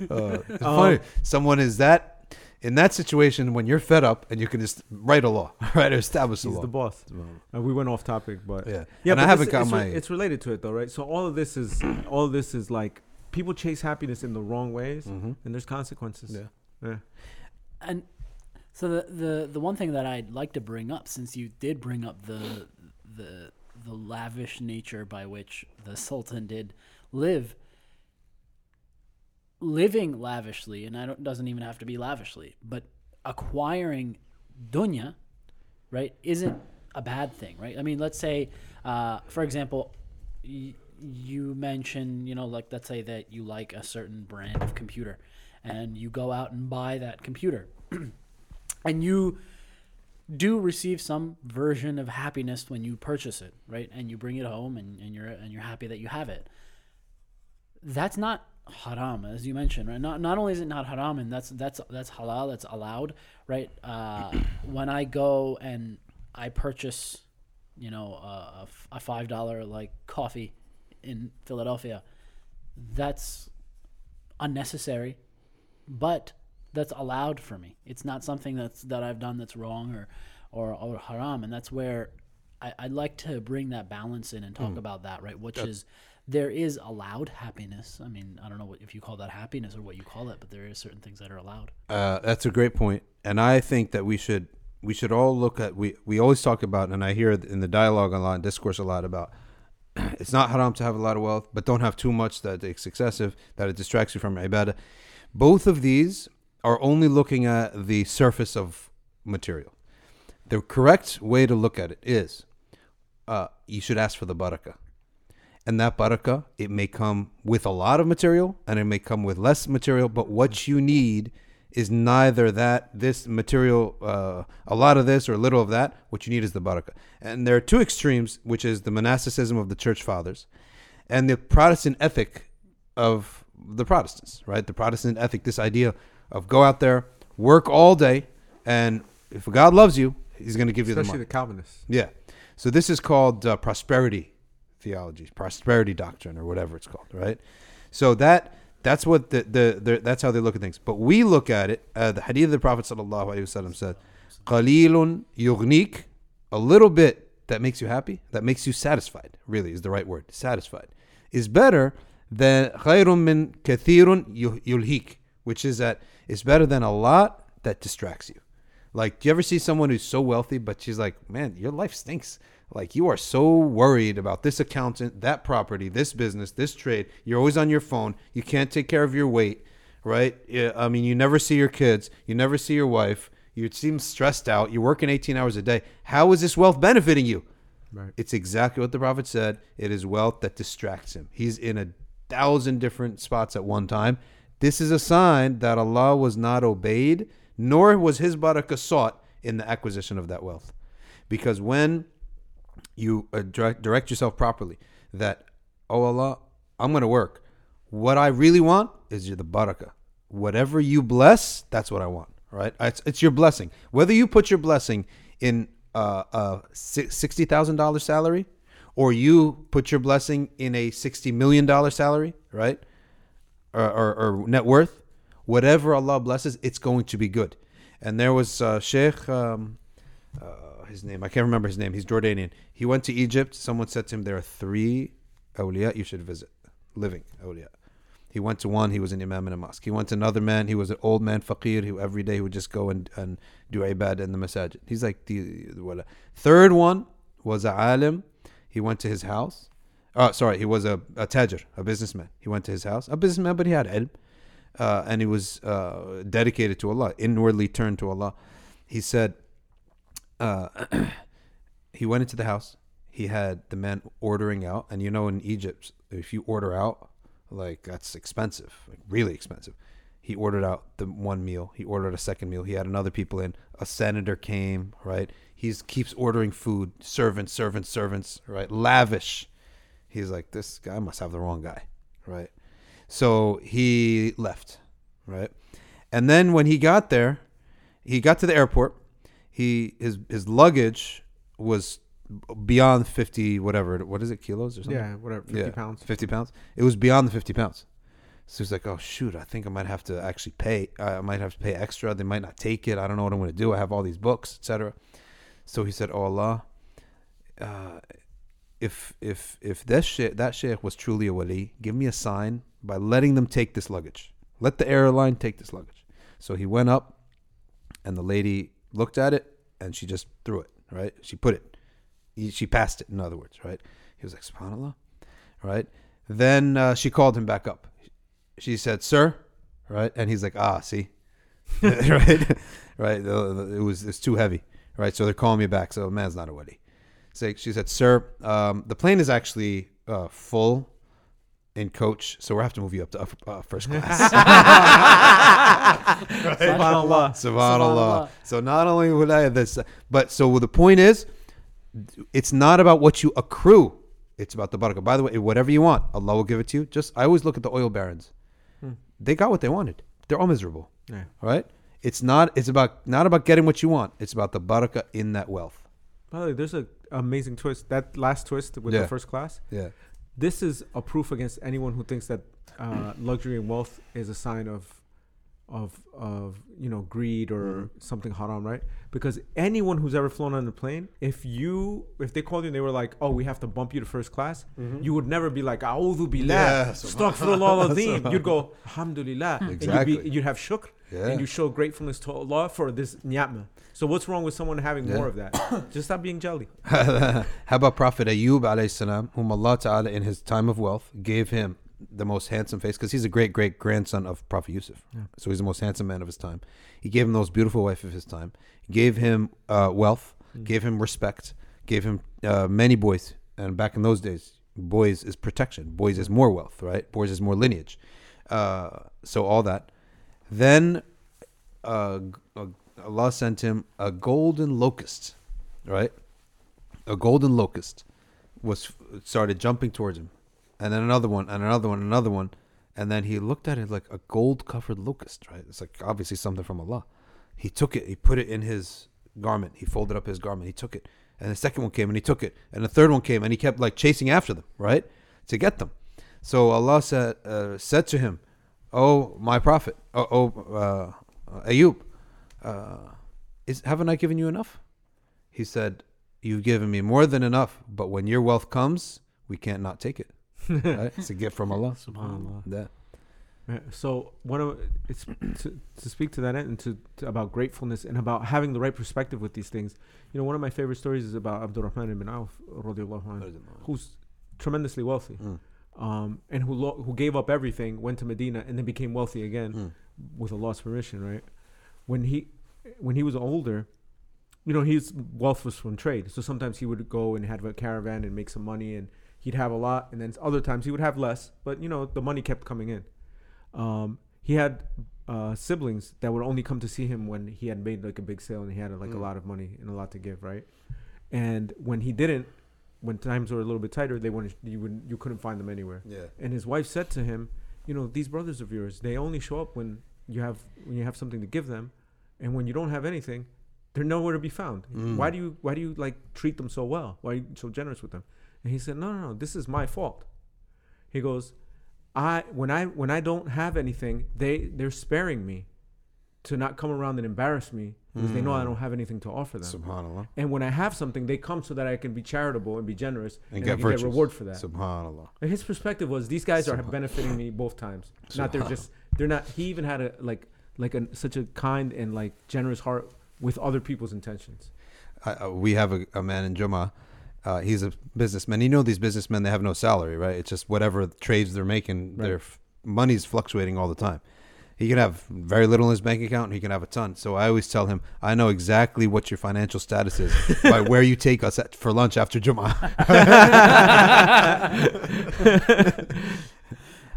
Uh, it's Um, funny. Someone is that in that situation when you're fed up and you can just write a law, right? Or establish a law. He's law. the boss. Uh, we went off topic, but yeah. yeah, and but I haven't got it's, my. it's related to it though, right? So all of this is all of this is like people chase happiness in the wrong ways, Mhm. and there's consequences. Yeah. Yeah. And so the, the the one thing that I'd like to bring up, since you did bring up the the the lavish nature by which the Sultan did live, living lavishly, and I don't doesn't even have to be lavishly, but acquiring dunya, right, isn't a bad thing, right? I mean, let's say, uh, for example, y- you mention, you know, like let's say that you like a certain brand of computer, and you go out and buy that computer, and you do receive some version of happiness when you purchase it, right? And you bring it home and, and you're and you're happy that you have it. That's not haram, as you mentioned, right? Not not only is it not haram, and that's that's that's halal, that's allowed, right? Uh, when I go and I purchase, you know, a five dollar like coffee in Philadelphia, that's unnecessary, but that's allowed for me. It's not something that's that I've done that's wrong or or, or haram, and that's where I, I'd like to bring that balance in and talk about that, right? Which is there is allowed happiness. I mean, I don't know what, if you call that happiness or what you call it, but there is certain things that are allowed. Uh, that's a great point, and I think that we should we should all look at we we always talk about, and I hear in the dialogue a lot, and discourse a lot about. It's not haram to have a lot of wealth, but don't have too much that it's excessive, that it distracts you from ibadah. Both of these are only looking at the surface of material. The correct way to look at it is uh, you should ask for the barakah. And that barakah, it may come with a lot of material and it may come with less material, but what you need is neither that, this material, uh, a lot of this or a little of that. What you need is the barakah. And there are two extremes, which is the monasticism of the church fathers and the Protestant ethic of the Protestants, right? The Protestant ethic, this idea of go out there, work all day, and if God loves you, He's going to give you the Especially money. the Calvinists. Yeah. So this is called uh, prosperity theology, prosperity doctrine, or whatever it's called, right? So that that's what the, the, the that's how they look at things. But we look at it. Uh, the hadith of the Prophet sallallahu alaihi wasallam said, "Qalilun yughnik," a little bit that makes you happy, that makes you satisfied. Really, is the right word. Satisfied is better than khayrun min kathirun yu- yulhik, which is that it's better than a lot that distracts you. Like, do you ever see someone who's so wealthy, but she's like, man, your life stinks. Like, you are so worried about this accountant, that property, this business, this trade. You're always on your phone. You can't take care of your weight, right? I mean, you never see your kids. You never see your wife. You seem stressed out. You're working 18 hours a day. How is this wealth benefiting you? Right. It's exactly what the prophet said. It is wealth that distracts him. He's in a thousand different spots at one time. This is a sign that Allah was not obeyed, nor was His barakah sought in the acquisition of that wealth. Because when you uh, direct, direct yourself properly, that, oh Allah, I'm going to work. What I really want is the barakah. Whatever you bless, that's what I want, right? It's, it's your blessing. Whether you put your blessing in uh, a $60,000 salary or you put your blessing in a $60 million salary, right? Or, or, or net worth, whatever Allah blesses, it's going to be good. And there was uh, Sheikh, um, uh, his name, I can't remember his name. He's Jordanian. He went to Egypt. Someone said to him, There are three awliya you should visit, living awliya. He went to one, he was an imam in a mosque. He went to another man, he was an old man, faqir, who every day he would just go and, and do ibad in the masajid. He's like, the, Third one was a alim. He went to his house. Oh, sorry, he was a, a tajir, a businessman. He went to his house, a businessman, but he had ilm. Uh, and he was uh, dedicated to Allah, inwardly turned to Allah. He said, uh, he went into the house. He had the men ordering out, and you know, in Egypt, if you order out, like that's expensive, like really expensive. He ordered out the one meal. He ordered a second meal. He had another people in. A senator came, right? He's keeps ordering food. Servants, servants, servants, right? Lavish. He's like, this guy must have the wrong guy, right? So he left, right? And then when he got there, he got to the airport. He his his luggage was beyond fifty whatever. What is it? Kilos or something? Yeah, whatever. 50 Yeah, pounds. 50 pounds. It was beyond the 50 pounds. So he's like, oh, shoot, I think I might have to actually pay. I might have to pay extra. They might not take it. I don't know what I'm going to do. I have all these books, etc. So he said, oh, Allah, uh, if if if that sheikh, that sheikh was truly a wali, give me a sign by letting them take this luggage. Let the airline take this luggage. So he went up, and the lady looked at it, and she just threw it. Right? She put it. He- She passed it. In other words, right? He was like, Subhanallah, right? Then uh, she called him back up. She said, "Sir," right? And he's like, "Ah, see, right, right. It was it's too heavy, right? So they're calling me back. So man's not a wali." So she said, "Sir, um, the plane is actually uh, full in coach, so we'll have to move you up to upper, uh, first class." Subhanallah. Subhanallah. Subhanallah. So not only would I this, but so the point is, it's not about what you accrue. It's about the barakah. By the way, whatever you want, Allah will give it to you. Just I always look at the oil barons. they got what they wanted. They're all miserable. Yeah. Right? It's not it's about not about getting what you want. It's about the barakah in that wealth. By the way, there's a amazing twist. That last twist with Yeah. the first class. Yeah. This is a proof against anyone who thinks that uh, luxury and wealth is a sign of, of of you know greed or Mhm. something haram, right? Because anyone who's ever flown on a plane, if you if they called you and they were like, "Oh, we have to bump you to first class," you would never be like, "A'udhu billah, astaghfirullah azim." You'd go, "Alhamdulillah," and Exactly. you'd, be, you'd have shukr, Yeah. and you show gratefulness to Allah for this ni'mah. So what's wrong with someone having Yeah. more of that? Just stop being jelly. How about Prophet Ayub alayhi salam, whom Allah Ta'ala in his time of wealth gave him the most handsome face because he's a great great grandson of Prophet Yusuf. So he's the most handsome man of his time. He gave him the most beautiful wife of his time. He gave him uh, wealth, gave him respect, gave him uh, many boys. And back in those days, boys is protection. Boys is more wealth, right? Boys is more lineage. Uh, so all that. Then uh, uh, Allah sent him a golden locust, right? A golden locust was started jumping towards him, and then another one, and another one, another one, and then he looked at it like a gold-covered locust, right? It's like obviously something from Allah. He took it, he put it in his garment, he folded up his garment, he took it, and the second one came and he took it, and the third one came and he kept like chasing after them, right, to get them. So Allah said uh, said to him, "Oh my prophet, oh, oh uh, Ayub, uh, is haven't I given you enough?" He said, "You've given me more than enough, but when your wealth comes, we can't not take it. Right? It's a gift from Allah. Subhanallah. Yeah. Right. So one of it's to, to speak to that end and to, to about gratefulness and about having the right perspective with these things. You know, one of my favorite stories is about Abdurrahman ibn Auf, who's tremendously wealthy, Mm. um, and who lo- who gave up everything, went to Medina, and then became wealthy again Mm. with Allah's permission. Right? When he when he was older, you know, his wealth was from trade. So sometimes he would go and have a caravan and make some money, and he'd have a lot, and then other times he would have less. But you know, the money kept coming in. Um, he had uh, siblings that would only come to see him when he had made like a big sale and he had like a Mm. lot of money and a lot to give, right? And when he didn't, when times were a little bit tighter, they wouldn't. You would you couldn't find them anywhere. Yeah. And his wife said to him, "You know, these brothers of yours, they only show up when you have when you have something to give them, and when you don't have anything, they're nowhere to be found. Mm. Why do you why do you like treat them so well? Why are you so generous with them?" And he said, "No, no, no. This is my fault." He goes, "I when I when I don't have anything, they they're sparing me to not come around and embarrass me because they know I Mm. don't have anything to offer them. Subhanallah. and when I have something, they come so that I can be charitable and be generous And and, get I can virtues. get reward for that." Subhanallah. And his perspective was these guys are benefiting me both times. Not they're just they're not. He even had a like like a, such a kind and like generous heart with other people's intentions. I, uh, we have a, a man in Juma. Uh, he's a businessman. You know these businessmen, they have no salary, right? It's just whatever trades they're making, Right. their f- money's fluctuating all the time. He can have very little in his bank account, and he can have a ton. So I always tell him, I know exactly what your financial status is by where you take us at, for lunch after Juma.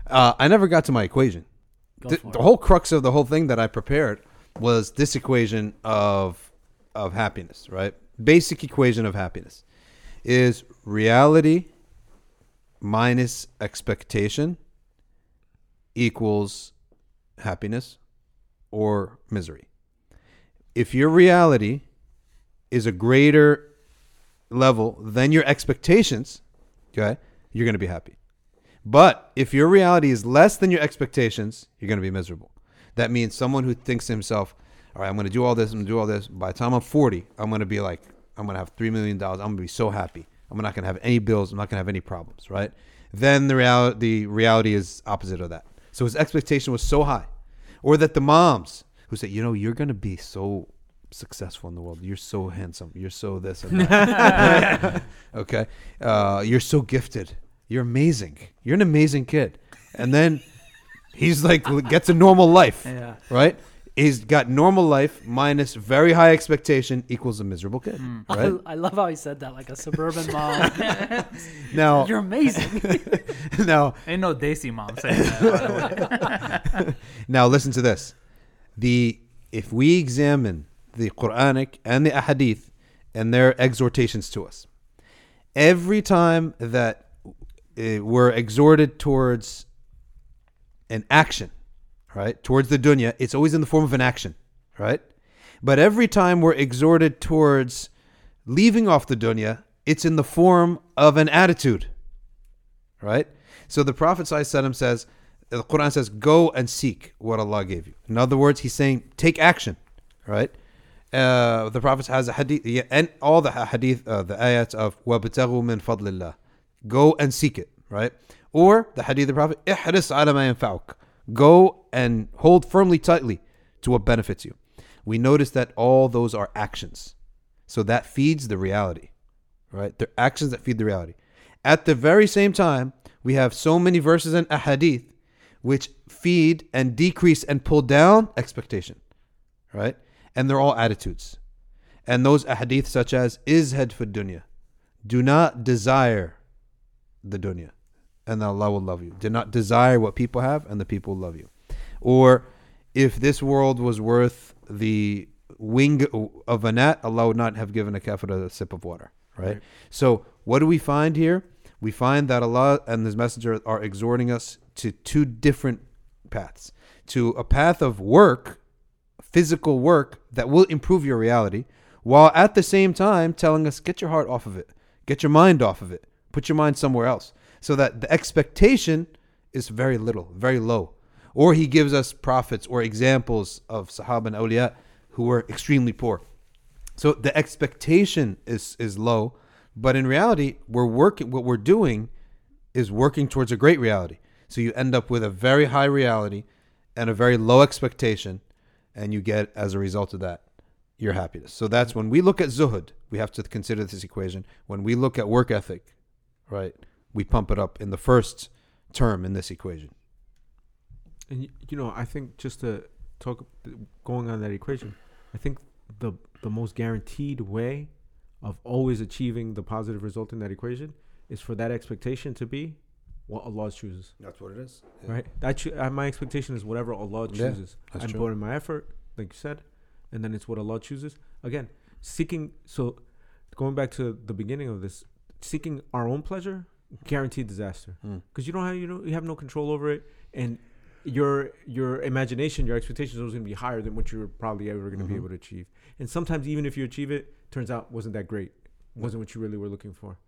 uh, I never got to my equation. The whole crux of the whole thing that I prepared was this equation of of happiness, right? Basic equation of happiness is reality minus expectation equals happiness or misery. If your reality is a greater level than your expectations, okay, you're going to be happy. But if your reality is less than your expectations, you're going to be miserable. That means someone who thinks to himself, all right, I'm going to do all this, I'm going to do all this. By the time I'm 40, I'm going to be like, I'm to have $3 million. I'm going to be so happy. I'm not to have any bills. I'm not to have any problems, right? Then the reality, the reality is opposite of that. So his expectation was so high. Or that the moms who say, you know, you're to be so successful in the world. You're so handsome. You're so this and that. okay. Uh, you're so gifted. You're amazing. You're an amazing kid. And then he's like, gets a normal life, Yeah. right? He's got normal life minus very high expectation equals a miserable kid, right? I love how he said that like a suburban mom. Now, You're amazing. now, Ain't no Desi mom saying that. By the way. Now listen to this. The if we examine the Quranic and the Ahadith and their exhortations to us, every time that uh, we're exhorted towards an action, right, towards the dunya, it's always in the form of an action, right? But every time we're exhorted towards leaving off the dunya, it's in the form of an attitude, right? So the Prophet ﷺ says, the Quran says, go and seek what Allah gave you. In other words, he's saying, take action, right? Uh, the Prophet has a hadith, yeah, and all the hadith, uh, the ayats of وَابْتَغُوا مِن فَضْلِ اللَّهِ Go and seek it, right? Or the hadith of the Prophet, احرص على ما ينفعك. Go and hold firmly tightly to what benefits you. We notice that all those are actions. So that feeds the reality, right? They're actions that feed the reality. At the very same time, we have so many verses in a hadith which feed and decrease and pull down expectation, right? And they're all attitudes. And those ahadith such as izhad for dunya. Do not desire the dunya and Allah will love you. Do not desire what people have and the people will love you. Or if this world was worth the wing of a gnat, Allah would not have given a kafir a sip of water, right? Right. So what do we find here? We find that Allah and His Messenger are exhorting us to two different paths. To a path of work, physical work that will improve your reality, while at the same time telling us, get your heart off of it, get your mind off of it, put your mind somewhere else. So that the expectation is very little, very low. Or he gives us prophets or examples of Sahaba and awliya who were extremely poor. So the expectation is is low, but in reality, we're working. What we're doing is working towards a great reality. So you end up with a very high reality and a very low expectation, and you get as a result of that your happiness. So that's when we look at zuhud, we have to consider this equation. When we look at work ethic, right, we pump it up in the first term in this equation. And you know, I think just to talk, going on that equation, I think the the most guaranteed way of always achieving the positive result in that equation is for that expectation to be what Allah chooses. That's what it is. Right? That uh, my expectation is whatever Allah chooses. that's I'm true. putting my effort, like you said, and then it's what Allah chooses. Again, seeking. So, going back to the beginning of this, seeking our own pleasure, guaranteed disaster Mm. because you don't have you know you have no control over it, and your your imagination, your expectations are always going to be higher than what you're probably ever going to be Mhm. able to achieve. And sometimes even if you achieve it, turns out wasn't that great, wasn't what you really were looking for.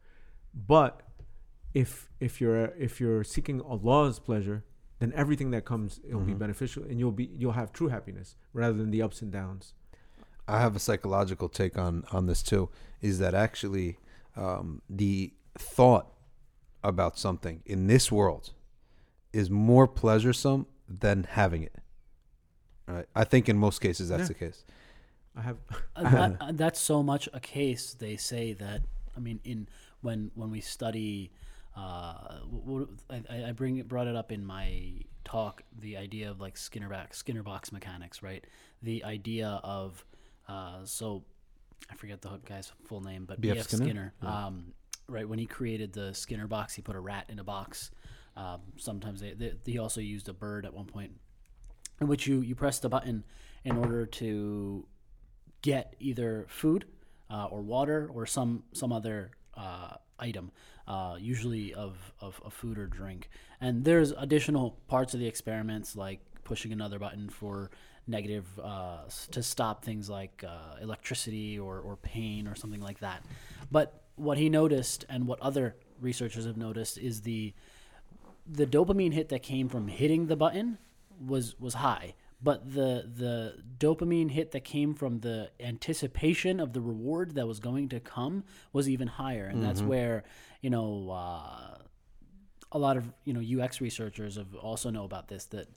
But if if you're if you're seeking Allah's pleasure, then everything that comes it'll be Mhm. beneficial, and you'll be you'll have true happiness rather than the ups and downs. I have a psychological take on on this too. Is that actually um, the thought about something in this world is more pleasuresome than having it. Right? I think in most cases that's Yeah. the case. I have Uh, that, uh, that's so much a case. They say that I mean, in when when we study, uh, w- w- I, I bring it brought it up in my talk. The idea of like Skinner back Skinner box mechanics, right? The idea of uh, so I forget the guy's full name, but B.F. B.F. Skinner? Skinner. Um, right when he created the Skinner box, he put a rat in a box. Um, sometimes they, they, he also used a bird at one point, in which you you press the button in order to get either food uh, or water or some some other uh, item, uh, usually of, of, of food or drink. And there's additional parts of the experiments like pushing another button for negative uh, to stop things like uh, electricity or, or pain or something like that. But what he noticed and what other researchers have noticed is the the dopamine hit that came from hitting the button was was high but the the dopamine hit that came from the anticipation of the reward that was going to come was even higher. And that's where you know uh, a lot of you know UX researchers have also know about this that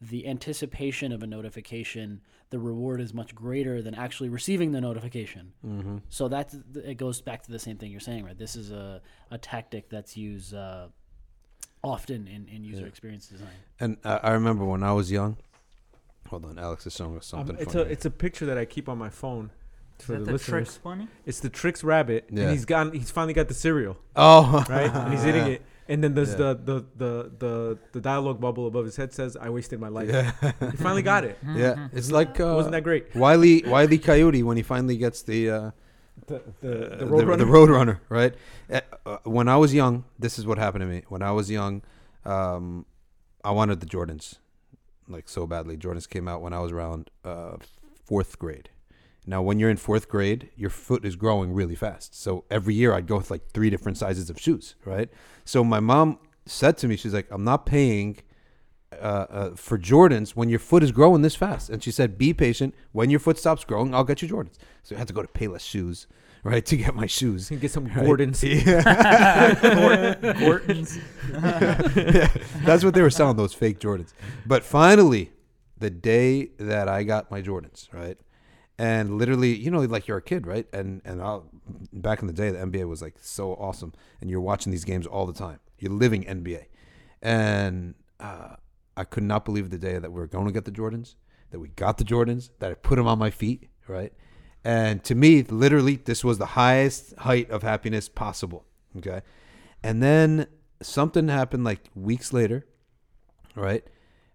the anticipation of a notification the reward is much greater than actually receiving the notification. Mm-hmm. so that's it goes back to the same thing you're saying right? This is a, a tactic that's used uh, often in, in user Yeah. experience design And I, I remember when I was young. Hold on, Alex is showing us um, something. it's a it's a picture that I keep on my phone Is that the, the listeners. Trix bunny? It's the Trix rabbit, Yeah. and he's gotten he's finally got the cereal oh, right, and he's eating it. And then there's Yeah. the, the the the the dialogue bubble above his head says, "I wasted my life." Yeah, He finally got it. yeah. It's like uh, Wasn't that great? Wiley Wiley Coyote when he finally gets the uh, The the, uh, the the, road the Roadrunner, right? Uh, uh, when I was young, this is what happened to me. When I was young, um, I wanted the Jordans, like so badly. Jordans came out when I was around uh, fourth grade. Now, when you're in fourth grade, your foot is growing really fast. So every year I'd go with like three different sizes of shoes, right? So my mom said to me, she's like, I'm not paying uh, uh, for Jordans when your foot is growing this fast. And she said, be patient. When your foot stops growing, I'll get you Jordans. So I had to go to Payless Shoes, right, to get my shoes. You can get some Right? Gordons. Gorton's. That's what they were selling, those fake Jordans. But finally, the day that I got my Jordans, right? And literally, you know, like you're a kid, right? And and I'll, back in the day, the NBA was like so awesome, and you're watching these games all the time. You're living NBA, and uh, I could not believe the day that we were going to get the Jordans, that we got the Jordans, that I put them on my feet, right? And to me, literally, this was the highest height of happiness possible. Okay, and then something happened like weeks later, right?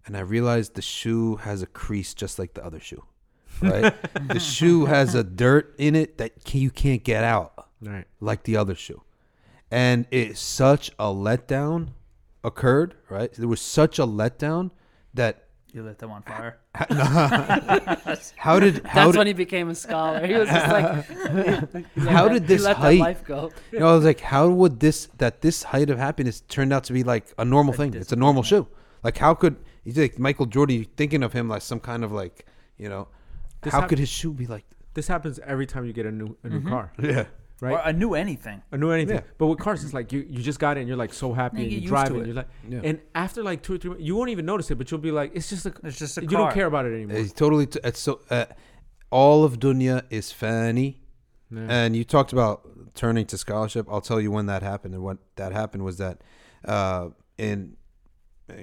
And I realized the shoe has a crease just like the other shoe, right? the shoe has a dirt in it that can, you can't get out Right. like the other shoe. And it's such a letdown occurred, right? There was such a letdown that You lit them on fire. how did how That's did, when he became a scholar. He was just like, he How did this let height- life go? you know, I was like, how would this that this height of happiness turned out to be like a normal A thing? It's a normal shoe. Like how could he's like Michael Jordan thinking of him like some kind of like, you know, This how hap- could his shoe be like This happens every time you get a new a new Mhm. car, Yeah. Right? Or I knew anything. I knew anything. Yeah. But with cars, it's like you, you just got it and you're like so happy You and get you used drive it. it. And you're like, Yeah. and after like two or three, months, you won't even notice it, but you'll be like, it's just a, It's just a you car. don't care about it anymore. It's totally t- it's so uh, all of dunya is fani. Yeah. And you talked about turning to scholarship. I'll tell you when that happened. And what that happened was that uh, in uh,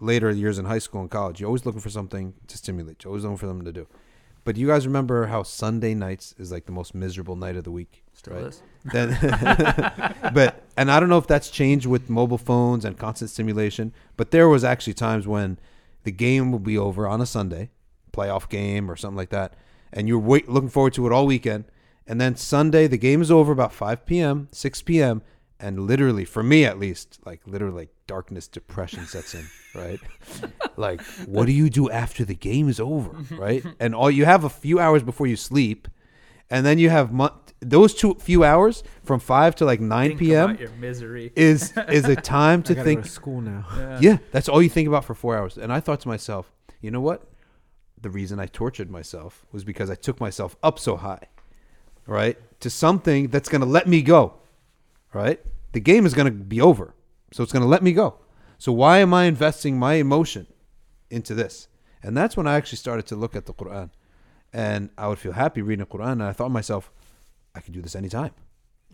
later years in high school and college, you're always looking for something to stimulate. You're always looking for something to do. But you guys remember how Sunday nights is like the most miserable night of the week, Still right? is. Then, but and I don't know if that's changed with mobile phones and constant stimulation. But there was actually times when the game would be over on a Sunday, playoff game or something like that, and you're wait, looking forward to it all weekend. And then Sunday, the game is over about 5 p.m., 6 p.m., and literally, for me at least, like literally, like darkness, depression sets in, right? like, what do you do after the game is over, right? And all you have a few hours before you sleep, and then you have those two few hours from 5 to like 9 Think p.m. your misery. is is a time to think go to school now. yeah, that's all you think about for four hours. And I thought to myself, you know what? The reason I tortured myself was because I took myself up so high, right? To something that's going to let me go, right? The game is going to be over. So it's going to let me go. So why am I investing my emotion into this? And that's when I actually started to look at the Quran. And I would feel happy reading the Quran. And I thought to myself, I could do this anytime,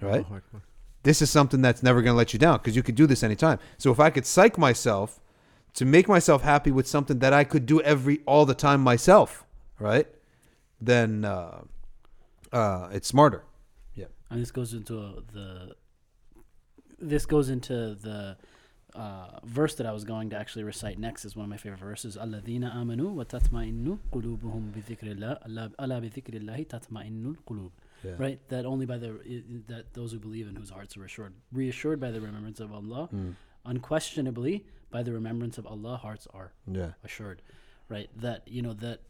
right? Allahu Akbar. this is something that's never going to let you down because you could do this anytime. So if I could psych myself to make myself happy with something that I could do every all the time myself, right? Then uh, uh, it's smarter. Yeah. And this goes into uh, the this goes into the uh, verse that I was going to actually recite next is one of my favorite verses. Alladina amanu wa tatma'innu qulubuhum bi dhikrillah. Bi dhikrillahi tatma'innul qulub. Right? That only by the that those who believe and whose hearts are assured reassured by the remembrance of Allah. Mm. Unquestionably, by the remembrance of Allah, hearts are yeah. assured. Right? That you know that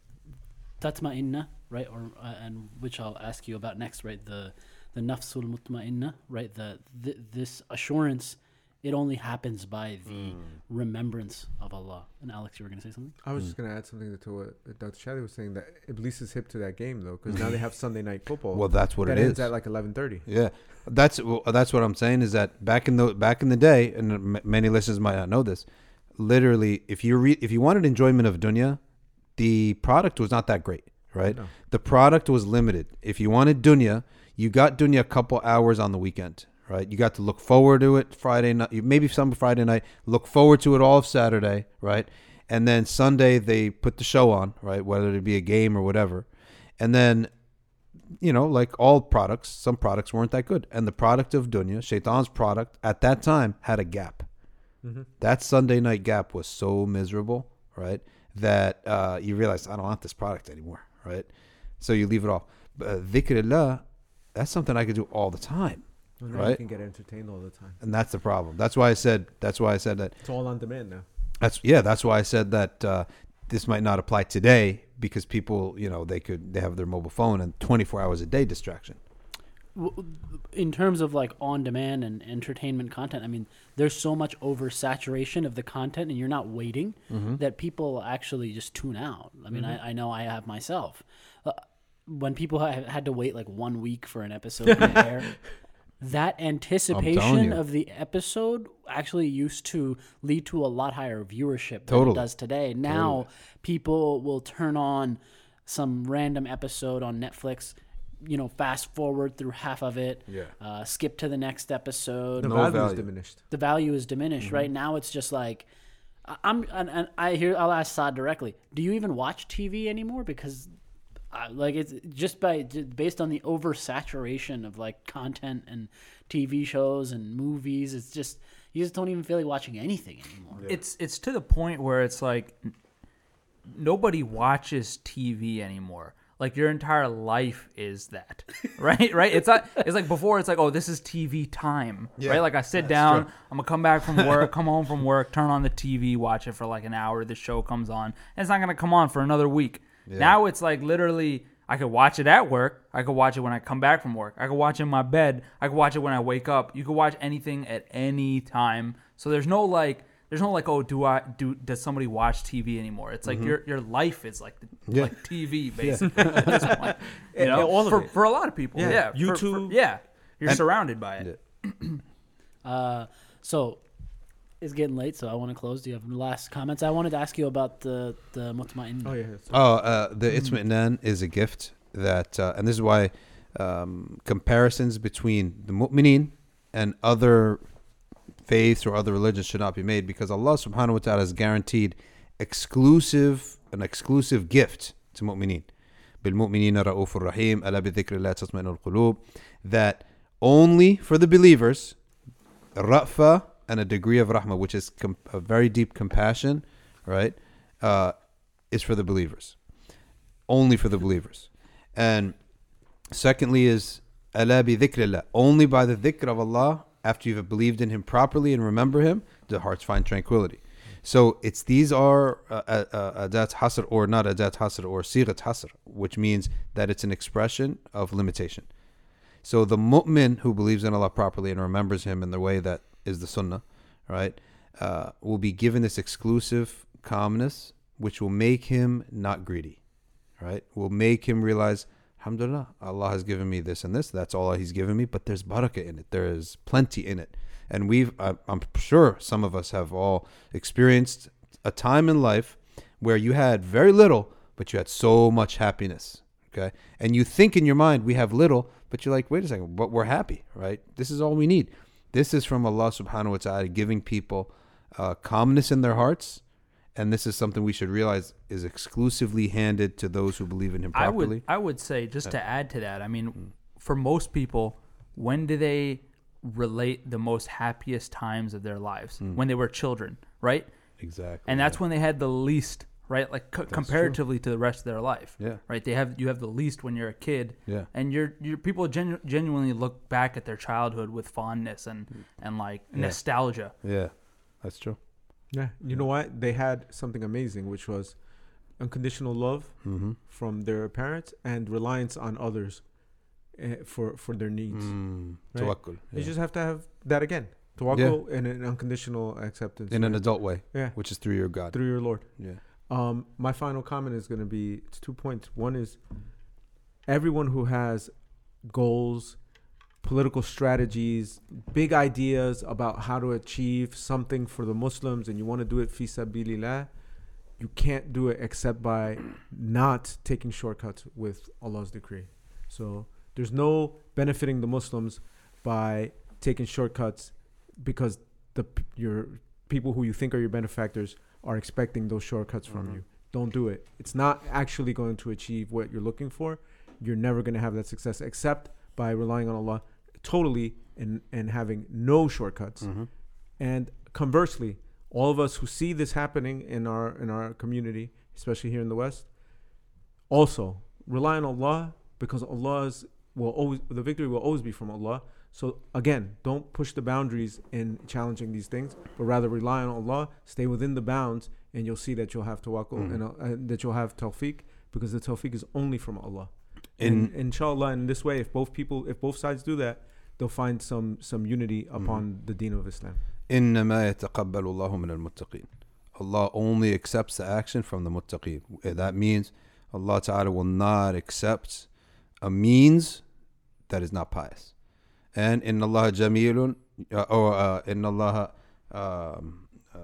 tatma'inna, right? Or uh, and which I'll ask you about next, right? The the nafsul mutma'inna, right? The th- this assurance, it only happens by the remembrance of Allah. And Alex, you were gonna say something. I was Mm. just gonna add something to what Dr. Shadi was saying that Iblis is hip to that game though, because now they have Sunday night football. Well, that's what that it ends is. at like eleven thirty. Yeah, that's well, that's what I'm saying is that back in the back in the day, and m- many listeners might not know this. Literally, if you re- if you wanted enjoyment of dunya, the product was not that great, right? No. The product was limited. If you wanted dunya, you got dunya a couple hours on the weekend, right? You got to look forward to it Friday night, maybe some Friday night. Look forward to it all of Saturday, right? And then Sunday they put the show on, right? Whether it be a game or whatever, and then you know, like all products, some products weren't that good. And the product of Dunya, Shaitan's product, at that time had a gap. Mm-hmm. That Sunday night gap was so miserable, right? That uh, you realize, I don't want this product anymore, right? So you leave it off. But uh, dhikrillah, that's something I could do all the time. Well, now you Right. can get entertained all the time. And that's the problem. That's why I said, that's why I said that It's all on demand now. That's yeah. That's why I said that uh, this might not apply today because people, you know, they could they have their mobile phone and 24 hours a day distraction. In terms of like on demand and entertainment content i mean there's so much oversaturation of the content and you're not waiting that people actually just tune out i mean I, I know i have myself when people ha- had to wait like one week for an episode to air that anticipation you. of the episode actually used to lead to a lot higher viewership than Totally. it does today now people will turn on some random episode on netflix you know fast forward through half of it Yeah. uh, skip to the next episode The No value, value. is diminished. the value is diminished right now it's just like I- i'm and, and i hear i'll ask Saad directly do you even watch tv anymore because uh, like it's just by based on the oversaturation of like content and tv shows and movies it's just you just don't even feel like watching anything anymore It's it's to the point where it's like nobody watches TV anymore. Like your entire life is that, right? right? It's not. It's like before. It's like, oh, this is TV time, Yeah, right? Like I sit down, I'm gonna come back from work, come home from work, turn on the TV, watch it for like an hour. The show comes on, and it's not gonna come on for another week. Now it's like literally, I could watch it at work. I could watch it when I come back from work. I could watch it in my bed. I could watch it when I wake up. You could watch anything at any time. So there's no like there's no like oh do I do does somebody watch TV anymore? It's like your your life is like the, Yeah. like TV basically at this point. You And- know, and all of for, it. for a lot of people, Yeah. yeah, For- for- YouTube. yeah, you're And- surrounded by it. uh, so it's getting late so i want to close do you have last comments i wanted to ask you about the the mutmain Oh yeah. it's- Oh, uh, the itminan is a gift that, uh, and this is why um, comparisons between the mu'mineen and other faiths or other religions should not be made because Allah subhanahu wa ta'ala has guaranteed exclusive, an exclusive gift to mu'mineen. بالمؤمنين رؤوف رحيم ألا بذكر الله تطمئن القلوب that only for the believers rafa and a degree of rahmah which is com- a very deep compassion right uh, is for the believers. Only for the believers. And secondly is ala bi dhikrillah only by the dhikr of Allah after you have believed in him properly and remember him the hearts find tranquility. So it's these are uh, uh, uh, adat hasr or not adat hasr or sigat hasr which means that it's an expression of limitation. So the mu'min who believes in Allah properly and remembers Him in the way that is the Sunnah, right, uh, will be given this exclusive calmness, which will make him not greedy, right? Will make him realize, Alhamdulillah, Allah has given me this and this. That's all He's given me, but there's barakah in it. There is plenty in it, and we've, I'm sure, some of us have all experienced a time in life where you had very little, but you had so much happiness. Okay. And you think in your mind, we have little, but you're like, wait a second, but we're happy, right? This is all we need. This is from Allah subhanahu wa ta'ala giving people uh, calmness in their hearts. And this is something we should realize is exclusively handed to those who believe in Him I properly. would I would say just to add to that, I mean, for most people, when do they relate the most happiest times of their lives? When they were children, right? exactly. And that's when they had the least, right? Like co- comparatively to the rest of their life. Yeah. Right. They have you have the least when you're a kid. Yeah. And you're you're people genu- genuinely look back at their childhood with fondness and and like nostalgia. Yeah, that's true. Yeah. You know what? They had something amazing, which was unconditional love Mm-hmm. from their parents and reliance on others uh, for for their needs. Mm. Right. Tawakkul. You just have to have that again. Tawakkul and an unconditional acceptance. in an adult way, yeah, which is through your God. through your Lord. Yeah. Um, my final comment is going to be it's two points. One is everyone who has goals, political strategies, big ideas about how to achieve something for the Muslims, and you want to do it fi sabilillah, you can't do it except by not taking shortcuts with Allah's decree. So there's no benefiting the Muslims by taking shortcuts because the your people who you think are your benefactors are expecting those shortcuts from Mhm. you. Don't do it. It's not actually going to achieve what you're looking for. You're never going to have that success except by relying on Allah totally and and having no shortcuts. Mm-hmm. And conversely, all of us who see this happening in our in our community, especially here in the West, also rely on Allah because Allah's will always the victory will always be from Allah. So again, don't push the boundaries in challenging these things, but rather rely on Allah, stay within the bounds, and you'll see that you'll have tawakkul Mhm. and uh, uh, that you'll have tawfiq because the tawfiq is only from Allah. In and inshallah, in this way, if both people, if both sides do that, they'll find some some unity upon the deen of Islam. إنما يتقبل الله من المتقين. Allah only accepts the action from the muttaqin. That means Allah Ta'ala will not accept a means that is not pious. and in Allah Jamilun uh, or uh, in Allah um, uh,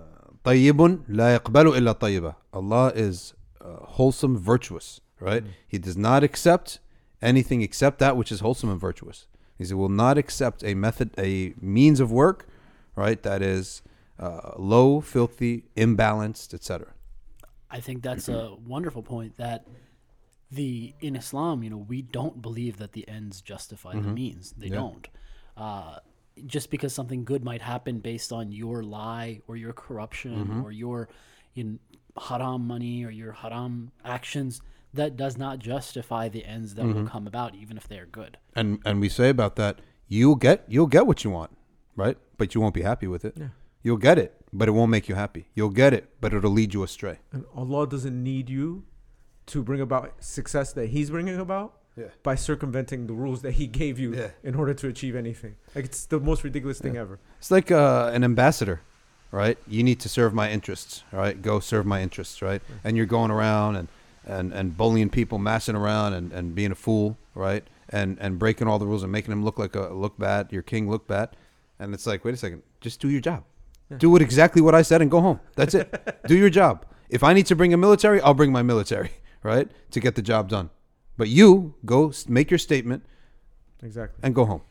Tayyibun la yaqbalu illa tayyiba. Allah is uh, wholesome, virtuous, right? Mm-hmm. He does not accept anything except that which is wholesome and virtuous. He will not accept a method, a means of work, right? That is uh, low, filthy, imbalanced, etc. I think that's a wonderful point that the in Islam, you know, we don't believe that the ends justify mm-hmm. the means. They yeah. don't. Uh, just because something good might happen based on your lie or your corruption or your in haram money or your haram actions, that does not justify the ends that will come about, even if they are good. And and we say about that, you'll get you'll get what you want, right? But you won't be happy with it. Yeah. You'll get it, but it won't make you happy. You'll get it, but it'll lead you astray. And Allah doesn't need you to bring about success that He's bringing about Yeah. by circumventing the rules that He gave you Yeah. in order to achieve anything. Like it's the most ridiculous thing ever. It's like uh, an ambassador, right? You need to serve my interests, right? Go serve my interests, right? And you're going around and, and, and bullying people, messing around and, and being a fool, right? And and breaking all the rules and making them look like a look bad, your king look bad. And it's like, wait a second, just do your job. Yeah. Do it exactly what I said and go home. That's it. do your job. If I need to bring a military, I'll bring my military, right? To get the job done. But you go make your statement Exactly. and go home.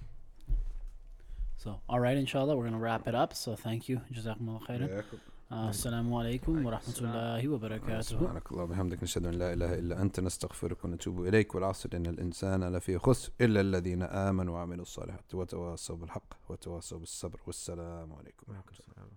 So, all right, inshallah, we're going to wrap it up. So, thank you. Jazakumullah khairan. Uh, Assalamu alaikum wa rahmatullahi wa barakatuh. سبحانك اللهم وبحمدك نشهد ان لا اله الا انت نستغفرك ونتوب اليك والعصر ان الانسان لفي خسر الا الذين امنوا وعملوا الصالحات وتواصوا بالحق وتواصوا بالصبر والسلام عليكم ورحمه الله